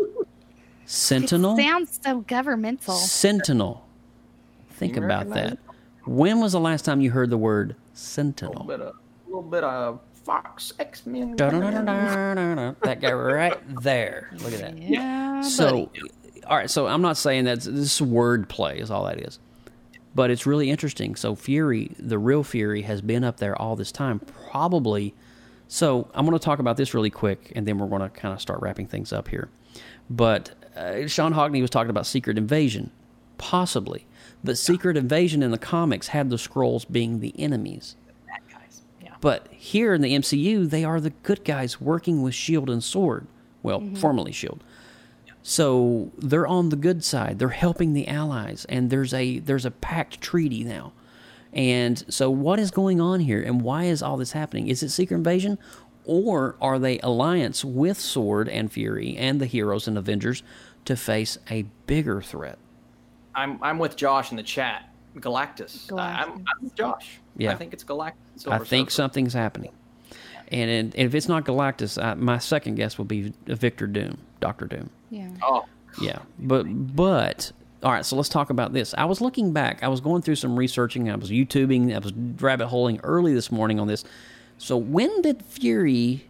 Sentinel, sounds so governmental. Sentinel. Think You about that. When was the last time you heard the word a Sentinel? little bit of, a little bit of Fox X Men. That guy right there. Look at that. Yeah. So, all right. So I'm not saying that this word play is all that is, but it's really interesting. So Fury, the real Fury, has been up there all this time, probably. So I'm going to talk about this really quick, and then we're going to kind of start wrapping things up here. But uh, Sean Hogney was talking about Secret Invasion, possibly, but Secret Invasion in the comics had the Skrulls being the enemies. But here in the MCU, they are the good guys working with Shield and Sword. Well, mm-hmm. formerly Shield. So they're on the good side. They're helping the allies, and there's a there's a pact treaty now. And so, what is going on here, and why is all this happening? Is it Secret Invasion, or are they alliance with Sword and Fury and the heroes and Avengers to face a bigger threat? I'm I'm with Josh in the chat. Galactus. I- I'm, I'm with Josh. Yeah. I think it's Galactus. I think Surfer. something's happening. And, and if it's not Galactus, I, my second guess will be Victor Doom, Doctor Doom. Yeah. Oh, Yeah, but but all right. So let's talk about this. I was looking back. I was going through some researching. I was YouTubing. I was rabbit holing early this morning on this. So when did Fury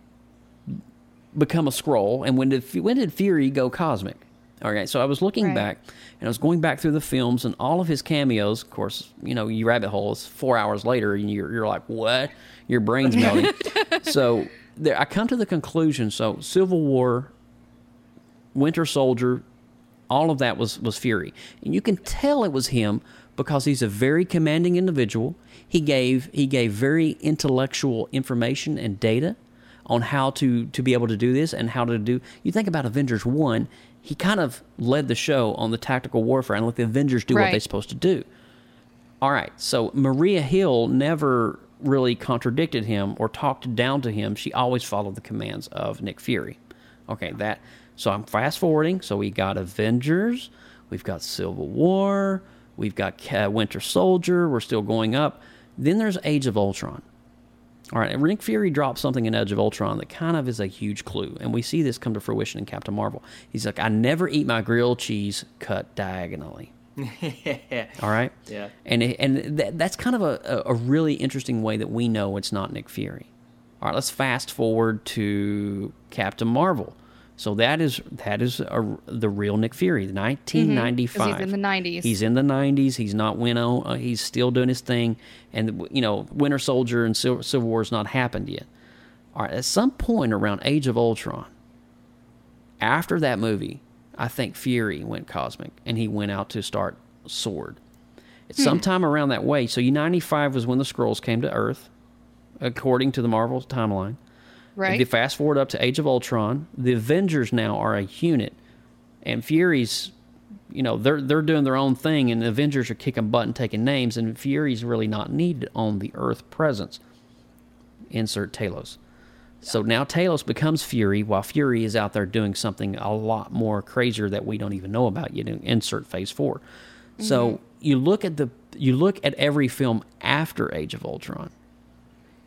become a Skrull, and when did when did Fury go cosmic? All right. So I was looking Right. back, and I was going back through the films and all of his cameos. Of course, you know, you rabbit holes. Four hours later, and you're you're like, what? Your brain's melting. so there, I come to the conclusion. So Civil War Winter Soldier, all of that was was Fury, and you can tell it was him because he's a very commanding individual. He gave he gave very intellectual information and data on how to to be able to do this and how to do. You think about Avengers one, he kind of led the show on the tactical warfare and let the Avengers do what they're supposed to do. All right, so Maria Hill never really contradicted him or talked down to him. She always followed the commands of Nick Fury. Okay, that. So I'm fast forwarding. So we got Avengers, we've got Civil War, we've got Winter Soldier. We're still going up. Then there's Age of Ultron. All right, and Nick Fury dropped something in Age of Ultron that kind of is a huge clue, and we see this come to fruition in Captain Marvel. He's like, "I never eat my grilled cheese cut diagonally." All right. Yeah. And it- and that, that's kind of a a really interesting way that we know it's not Nick Fury. All right. Let's fast forward to Captain Marvel. So that is that is a, the real Nick Fury, 1995. Mm-hmm. he's in the 90s. He's in the 90s. He's not Winnow. Uh, he's still doing his thing. And you know, Winter Soldier and Civil, Civil War has not happened yet. All right. At some point around Age of Ultron, after that movie, I think Fury went cosmic and he went out to start Sword. It's Hmm. sometime around that way. So 95 was when the Skrulls came to Earth, according to the Marvel timeline. Right. If you fast forward up to Age of Ultron, the Avengers now are a unit, and Fury's, you know, they're they're doing their own thing, and the Avengers are kicking butt and taking names, and Fury's really not needed on the Earth presence. Insert Talos. So now Talos becomes Fury, while Fury is out there doing something a lot more crazier that we don't even know about yet. Insert Phase 4 So mm-hmm. you look at the you look at every film after Age of Ultron,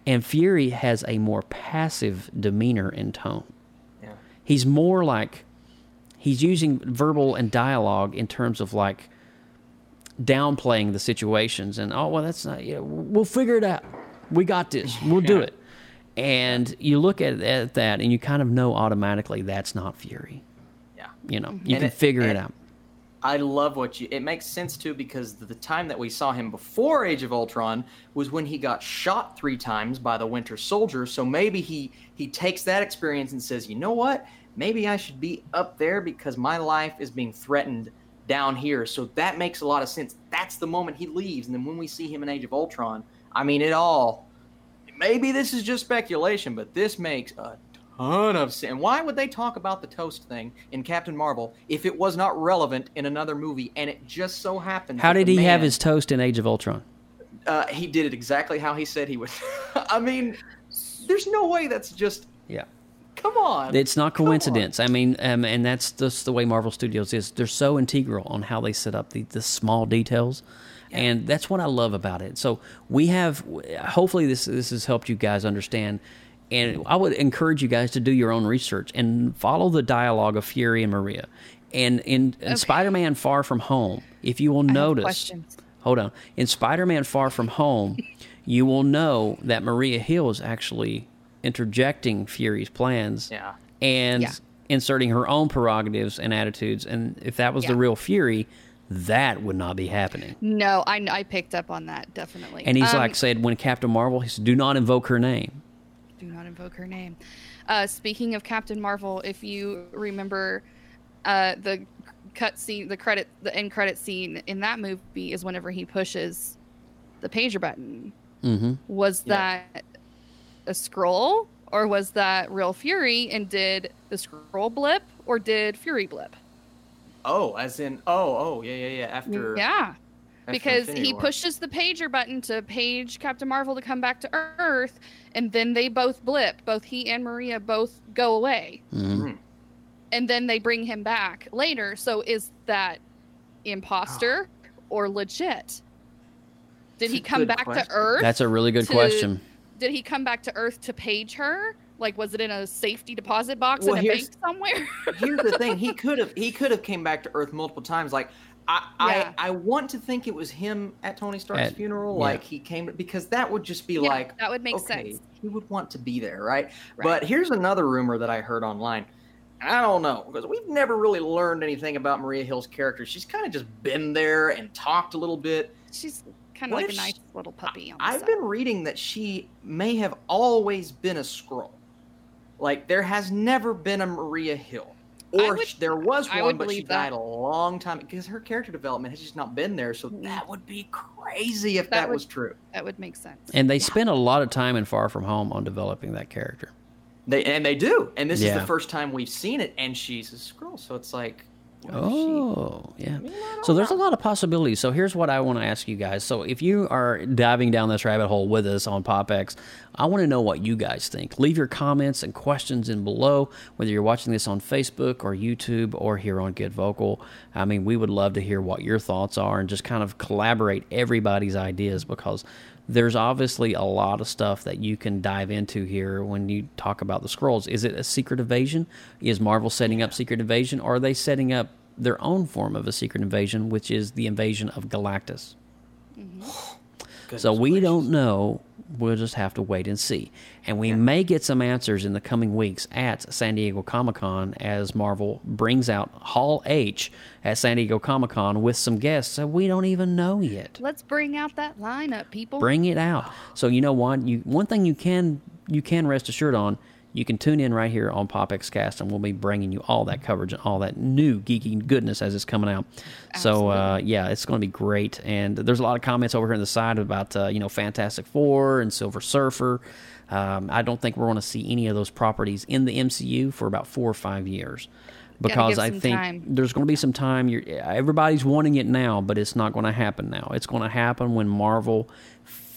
and Fury has a more passive demeanor and tone. Yeah. He's more like he's using verbal and dialogue in terms of like downplaying the situations and oh well that's not yeah we'll figure it out. We got this. We'll do it. And you look at, at that and you kind of know automatically that's not fury. Yeah. you know mm-hmm. you And can it- figure it out I love what you. It makes sense too because the time that we saw him before Age of Ultron was when he got shot three times by the Winter Soldier. So maybe he he takes that experience and says, you know what? Maybe I should be up there because my life is being threatened down here. So that makes a lot of sense. That's the moment he leaves, and then when we see him in Age of Ultron, I mean, it all. Maybe this is just speculation, but this makes a ton of sense. Why would they talk about the toast thing in Captain Marvel if it was not relevant in another movie? And it just so happened. how did he have his toast in age of ultron Uh, he did it exactly how he said he would. I mean, there's no way that's just. yeah Come on. It's not coincidence. I mean, um, and that's just the way Marvel Studios is. They're so integral on how they set up the, the small details, and that's what I love about it. So we have, hopefully, this this has helped you guys understand. And I would encourage you guys to do your own research and follow the dialogue of Fury and Maria. And in, in Spider-Man: Far From Home, if you will have notice, hold on, in Spider-Man: Far From Home, you will know that Maria Hill is actually interjecting Fury's plans Yeah. and Yeah. inserting her own prerogatives and attitudes. And if that was the real Fury, that would not be happening. No, I, I picked up on that definitely. And he's Um, like said when Captain Marvel, he said, "Do not invoke her name." Do not invoke her name. Uh, speaking of Captain Marvel, if you remember, uh, the cut scene, the credit, the end credit scene in that movie is whenever he pushes the pager button. Mm-hmm. Was that a Skrull or was that real Fury? And did the Skrull blip or did Fury blip? Oh, as in. Oh, oh, yeah, yeah, yeah. After. Yeah. because Infinity he War. pushes the pager button to page Captain Marvel to come back to Earth, and then they both blip. Both he and Maria both go away, Mhm. and then they bring him back later. So is that imposter or legit? Did he That's a come back question. to Earth? That's a really good to- question. Did he come back to Earth to page her? Like, was it in a safety deposit box Well, in a bank somewhere? Here's the thing: he could have he could have came back to Earth multiple times. Like I Yeah. I, I want to think it was him at Tony Stark's At- funeral. yeah. Like he came because that would just be Yeah, like that would make okay, sense. He would want to be there, right? Right. But here's another rumor that I heard online. I don't know because we've never really learned anything about Maria Hill's character. She's kind of just been there and talked a little bit. She's kind of like a if nice she- little puppy. On I've side. been reading that she may have always been a Skrull. Like there has never been a Maria Hill. I Or would- there was one, would but she believe that. died a long time because her character development has just not been there. So that would be crazy if That that, would- was true. That would make sense. And they spent a lot of time in Far From Home on developing that character. They and they do, and this is the first time we've seen it, and she's a Skrull. So it's like, what if Oh, yeah. So there's a lot of possibilities. So here's what I want to ask you guys. So if you are diving down this rabbit hole with us on PopX, I want to know what you guys think. Leave your comments and questions in below, whether you're watching this on Facebook or YouTube or here on Get Vocal. I mean, we would love to hear what your thoughts are and just kind of collaborate everybody's ideas because there's obviously a lot of stuff that you can dive into here when you talk about the Skrulls. Is it a secret invasion? Is Marvel setting up secret invasion, or are they setting up their own form of a secret invasion, which is the invasion of Galactus? Mm-hmm. so we don't know. We'll just have to wait and see. And we may get some answers in the coming weeks at San Diego Comic Con as Marvel brings out Hall H at San Diego Comic Con with some guests that we don't even know yet Let's bring out that lineup, people. bring it out. So you know what? You one thing you can you can rest assured on. You can tune in right here on PopX Cast, and we'll be bringing you all that coverage and all that new geeky goodness as it's coming out. So uh, yeah, it's going to be great. And there's a lot of comments over here on the side about uh, you know Fantastic Four and Silver Surfer. Um, I don't think we're going to see any of those properties in the MCU for about four or five years. Because I think time. there's going to be some time. You're, everybody's wanting it now, but it's not going to happen now. It's going to happen when Marvel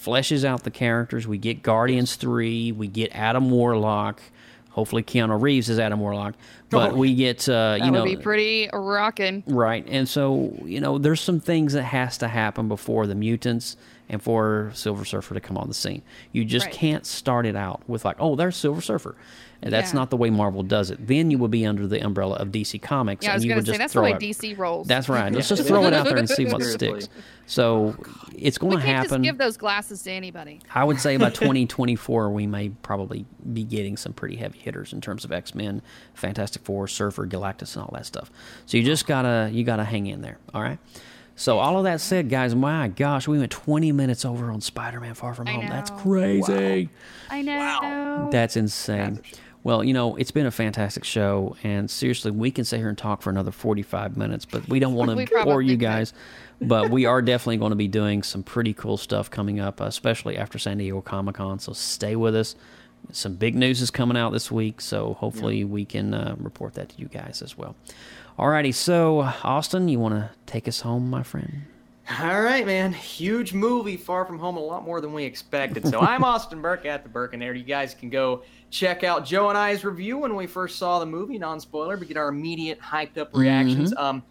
fleshes out the characters. We get Guardians 3, we get Adam Warlock. Hopefully, Keanu Reeves is Adam Warlock. But Oh, we get, uh, that you know. would be pretty rocking. Right. And so, you know, there's some things that has to happen before the mutants and for Silver Surfer to come on the scene. You just Right. can't start it out with like, oh, there's Silver Surfer. And that's Yeah. not the way Marvel does it. Then you would be under the umbrella of DC Comics Yeah, I was and you going would to say just that's the throw way it. DC rolls. That's right. Let's just throw it out there and see what sticks. So it's going to happen. we can't just give those glasses to anybody. I would say by 2024, we may probably be getting some pretty heavy hitters in terms of X Men, Fantastic Four, Surfer, Galactus, and all that stuff. So you just gotta you gotta hang in there. All right. So all of that said, guys, my gosh, we went 20 minutes over on Spider Man Far From Home. That's know. crazy. I know. Wow. That's insane. Well, you know, it's been a fantastic show, and seriously, we can sit here and talk for another 45 minutes, but we don't want to bore you guys. but we are definitely going to be doing some pretty cool stuff coming up, especially after San Diego Comic Con. So stay with us. Some big news is coming out this week, so hopefully we can uh, report that to you guys as well. Alrighty, so Austin, you want to take us home, my friend? All right, man. Huge movie, Far From Home, a lot more than we expected. So I'm Austin Burke at the Burke and there. You guys can go check out Joe and I's review when we first saw the movie, non-spoiler, but get our immediate hyped up reactions. Um,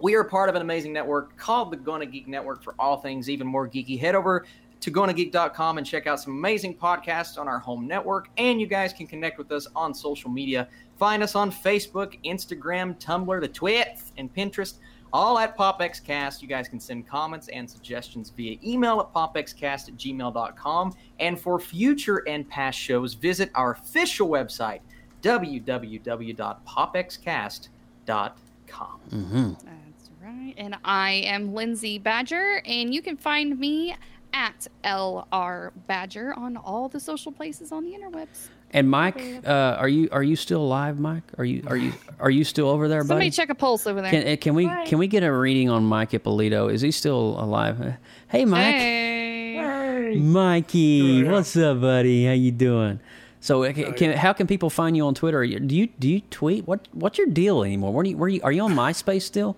we are part of an amazing network called the Gonna Geek Network for all things even more geeky. Head over to gonnageek.com and check out some amazing podcasts on our home network. And you guys can connect with us on social media. Find us on Facebook, Instagram, Tumblr, the Twits, and Pinterest all at PopXCast. You guys can send comments and suggestions via email at popxcast at gmail.com. And for future and past shows, visit our official website, www.popxcast.com. Mm-hmm. That's right. And I am Lindsay Badger, and you can find me at LR Badger on all the social places on the interwebs. And Mike, uh, are you are you still alive, Mike? Are you are you are you still over there, buddy? Somebody check a pulse over there. Can, uh, can we Hi. can we get a reading on Mike Ippolito? Is he still alive? Hey, Mike. Hey. Mikey, what's up, buddy? How you doing? So, uh, can, can, how can people find you on Twitter? Do you do you tweet? What what's your deal anymore? Where do you, where you are you on MySpace still?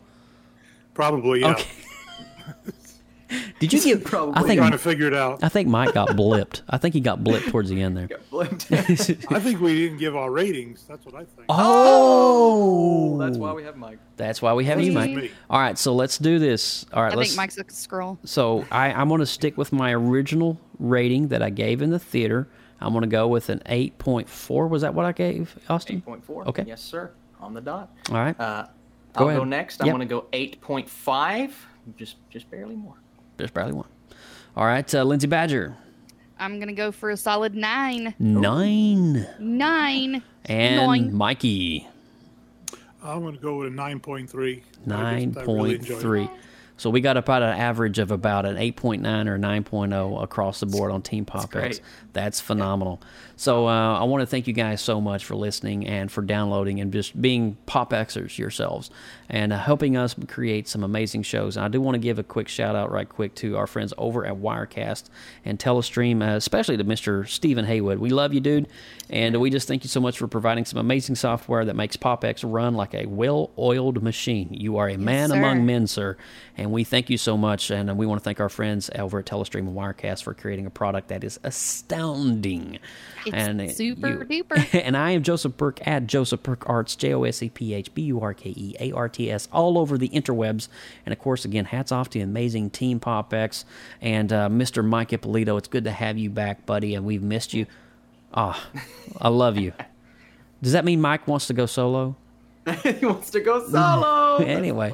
Probably, yeah. Okay. Did you get? Probably I think trying to figure it out. I think Mike got blipped. I think he got blipped towards the end there. I think we didn't give our ratings. That's what I think. Oh, That's why we have Mike. That's why we have you, Mike. Me. All right, so let's do this. All right, I let's. think Mike's a Skrull. So I, I'm going to stick with my original rating that I gave in the theater. I'm going to go with an 8.4. Was that what I gave, Austin? 8.4. Okay. Yes, sir. On the dot. All right. Uh, Go I'll ahead. go next. I'm going to go 8.5. Just just barely more. Just barely one. All right, uh, Lindsay Badger, I'm gonna go for a solid nine. nine. Nine. And Nine. Mikey, I'm going to go with a 9.3. I nine just- I really point it. three. So we got about an average of about an 8.9 or 9.0 across the board on Team Pop X. great. That's phenomenal. So uh, I want to thank you guys so much for listening and for downloading and just being Pop Xers yourselves and uh, helping us create some amazing shows. And I do want to give a quick shout out right quick to our friends over at Wirecast and Telestream, uh, especially to Mr. Stephen Haywood. We love you, dude. And we just thank you so much for providing some amazing software that makes PopX run like a well oiled machine. You are a man sir. among men, sir. And we thank you so much. And we want to thank our friends over at Telestream and Wirecast for creating a product that is astounding. It's and super you- duper. and I am Joseph Burke at Joseph Burke Arts, J O S E P H B U R K E A R T S, all over the interwebs. And of course, again, hats off to the amazing Team Pop X and uh, Mr. Mike Ippolito. It's good to have you back, buddy, and we've missed you. Ah, I love you. Does that mean Mike wants to go solo? he wants to go solo. anyway,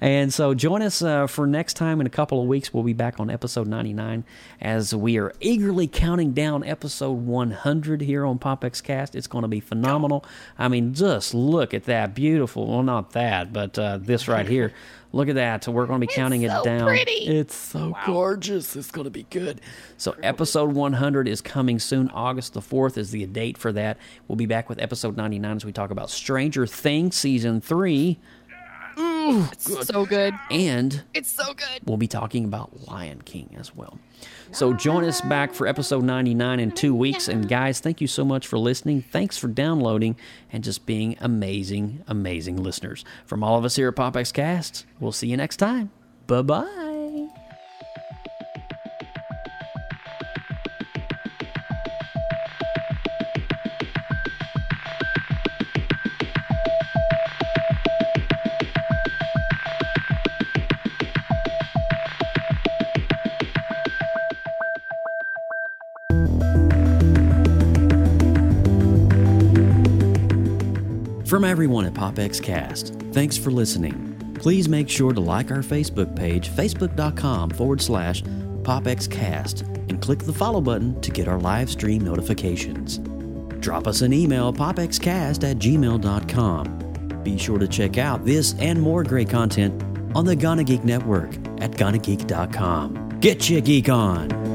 and so join us uh, for next time in a couple of weeks. We'll be back on episode 99 as we are eagerly counting down episode 100 here on PopX Cast. It's going to be phenomenal. I mean, just look at that beautiful. Well, not that, but uh, this right here. Look at that. So we're going to be counting so it down. pretty. It's so gorgeous. It's going to be good. So, episode 100 is coming soon. August the 4th is the date for that. We'll be back with episode 99 as we talk about Stranger Things season 3. It's so good. And It's so good. we'll be talking about Lion King as well. So join us back for episode 99 in two weeks. And guys, thank you so much for listening. Thanks for downloading and just being amazing, amazing listeners. From all of us here at PopX Cast, we'll see you next time. Bye bye. From everyone at PopX Cast, thanks for listening. Please make sure to like our Facebook page, facebook.com forward slash PopXCast, and click the follow button to get our live stream notifications. Drop us an email, popxcast at gmail.com. Be sure to check out this and more great content on the Gonna Geek Network at GonnaGeek.com. Get your geek on!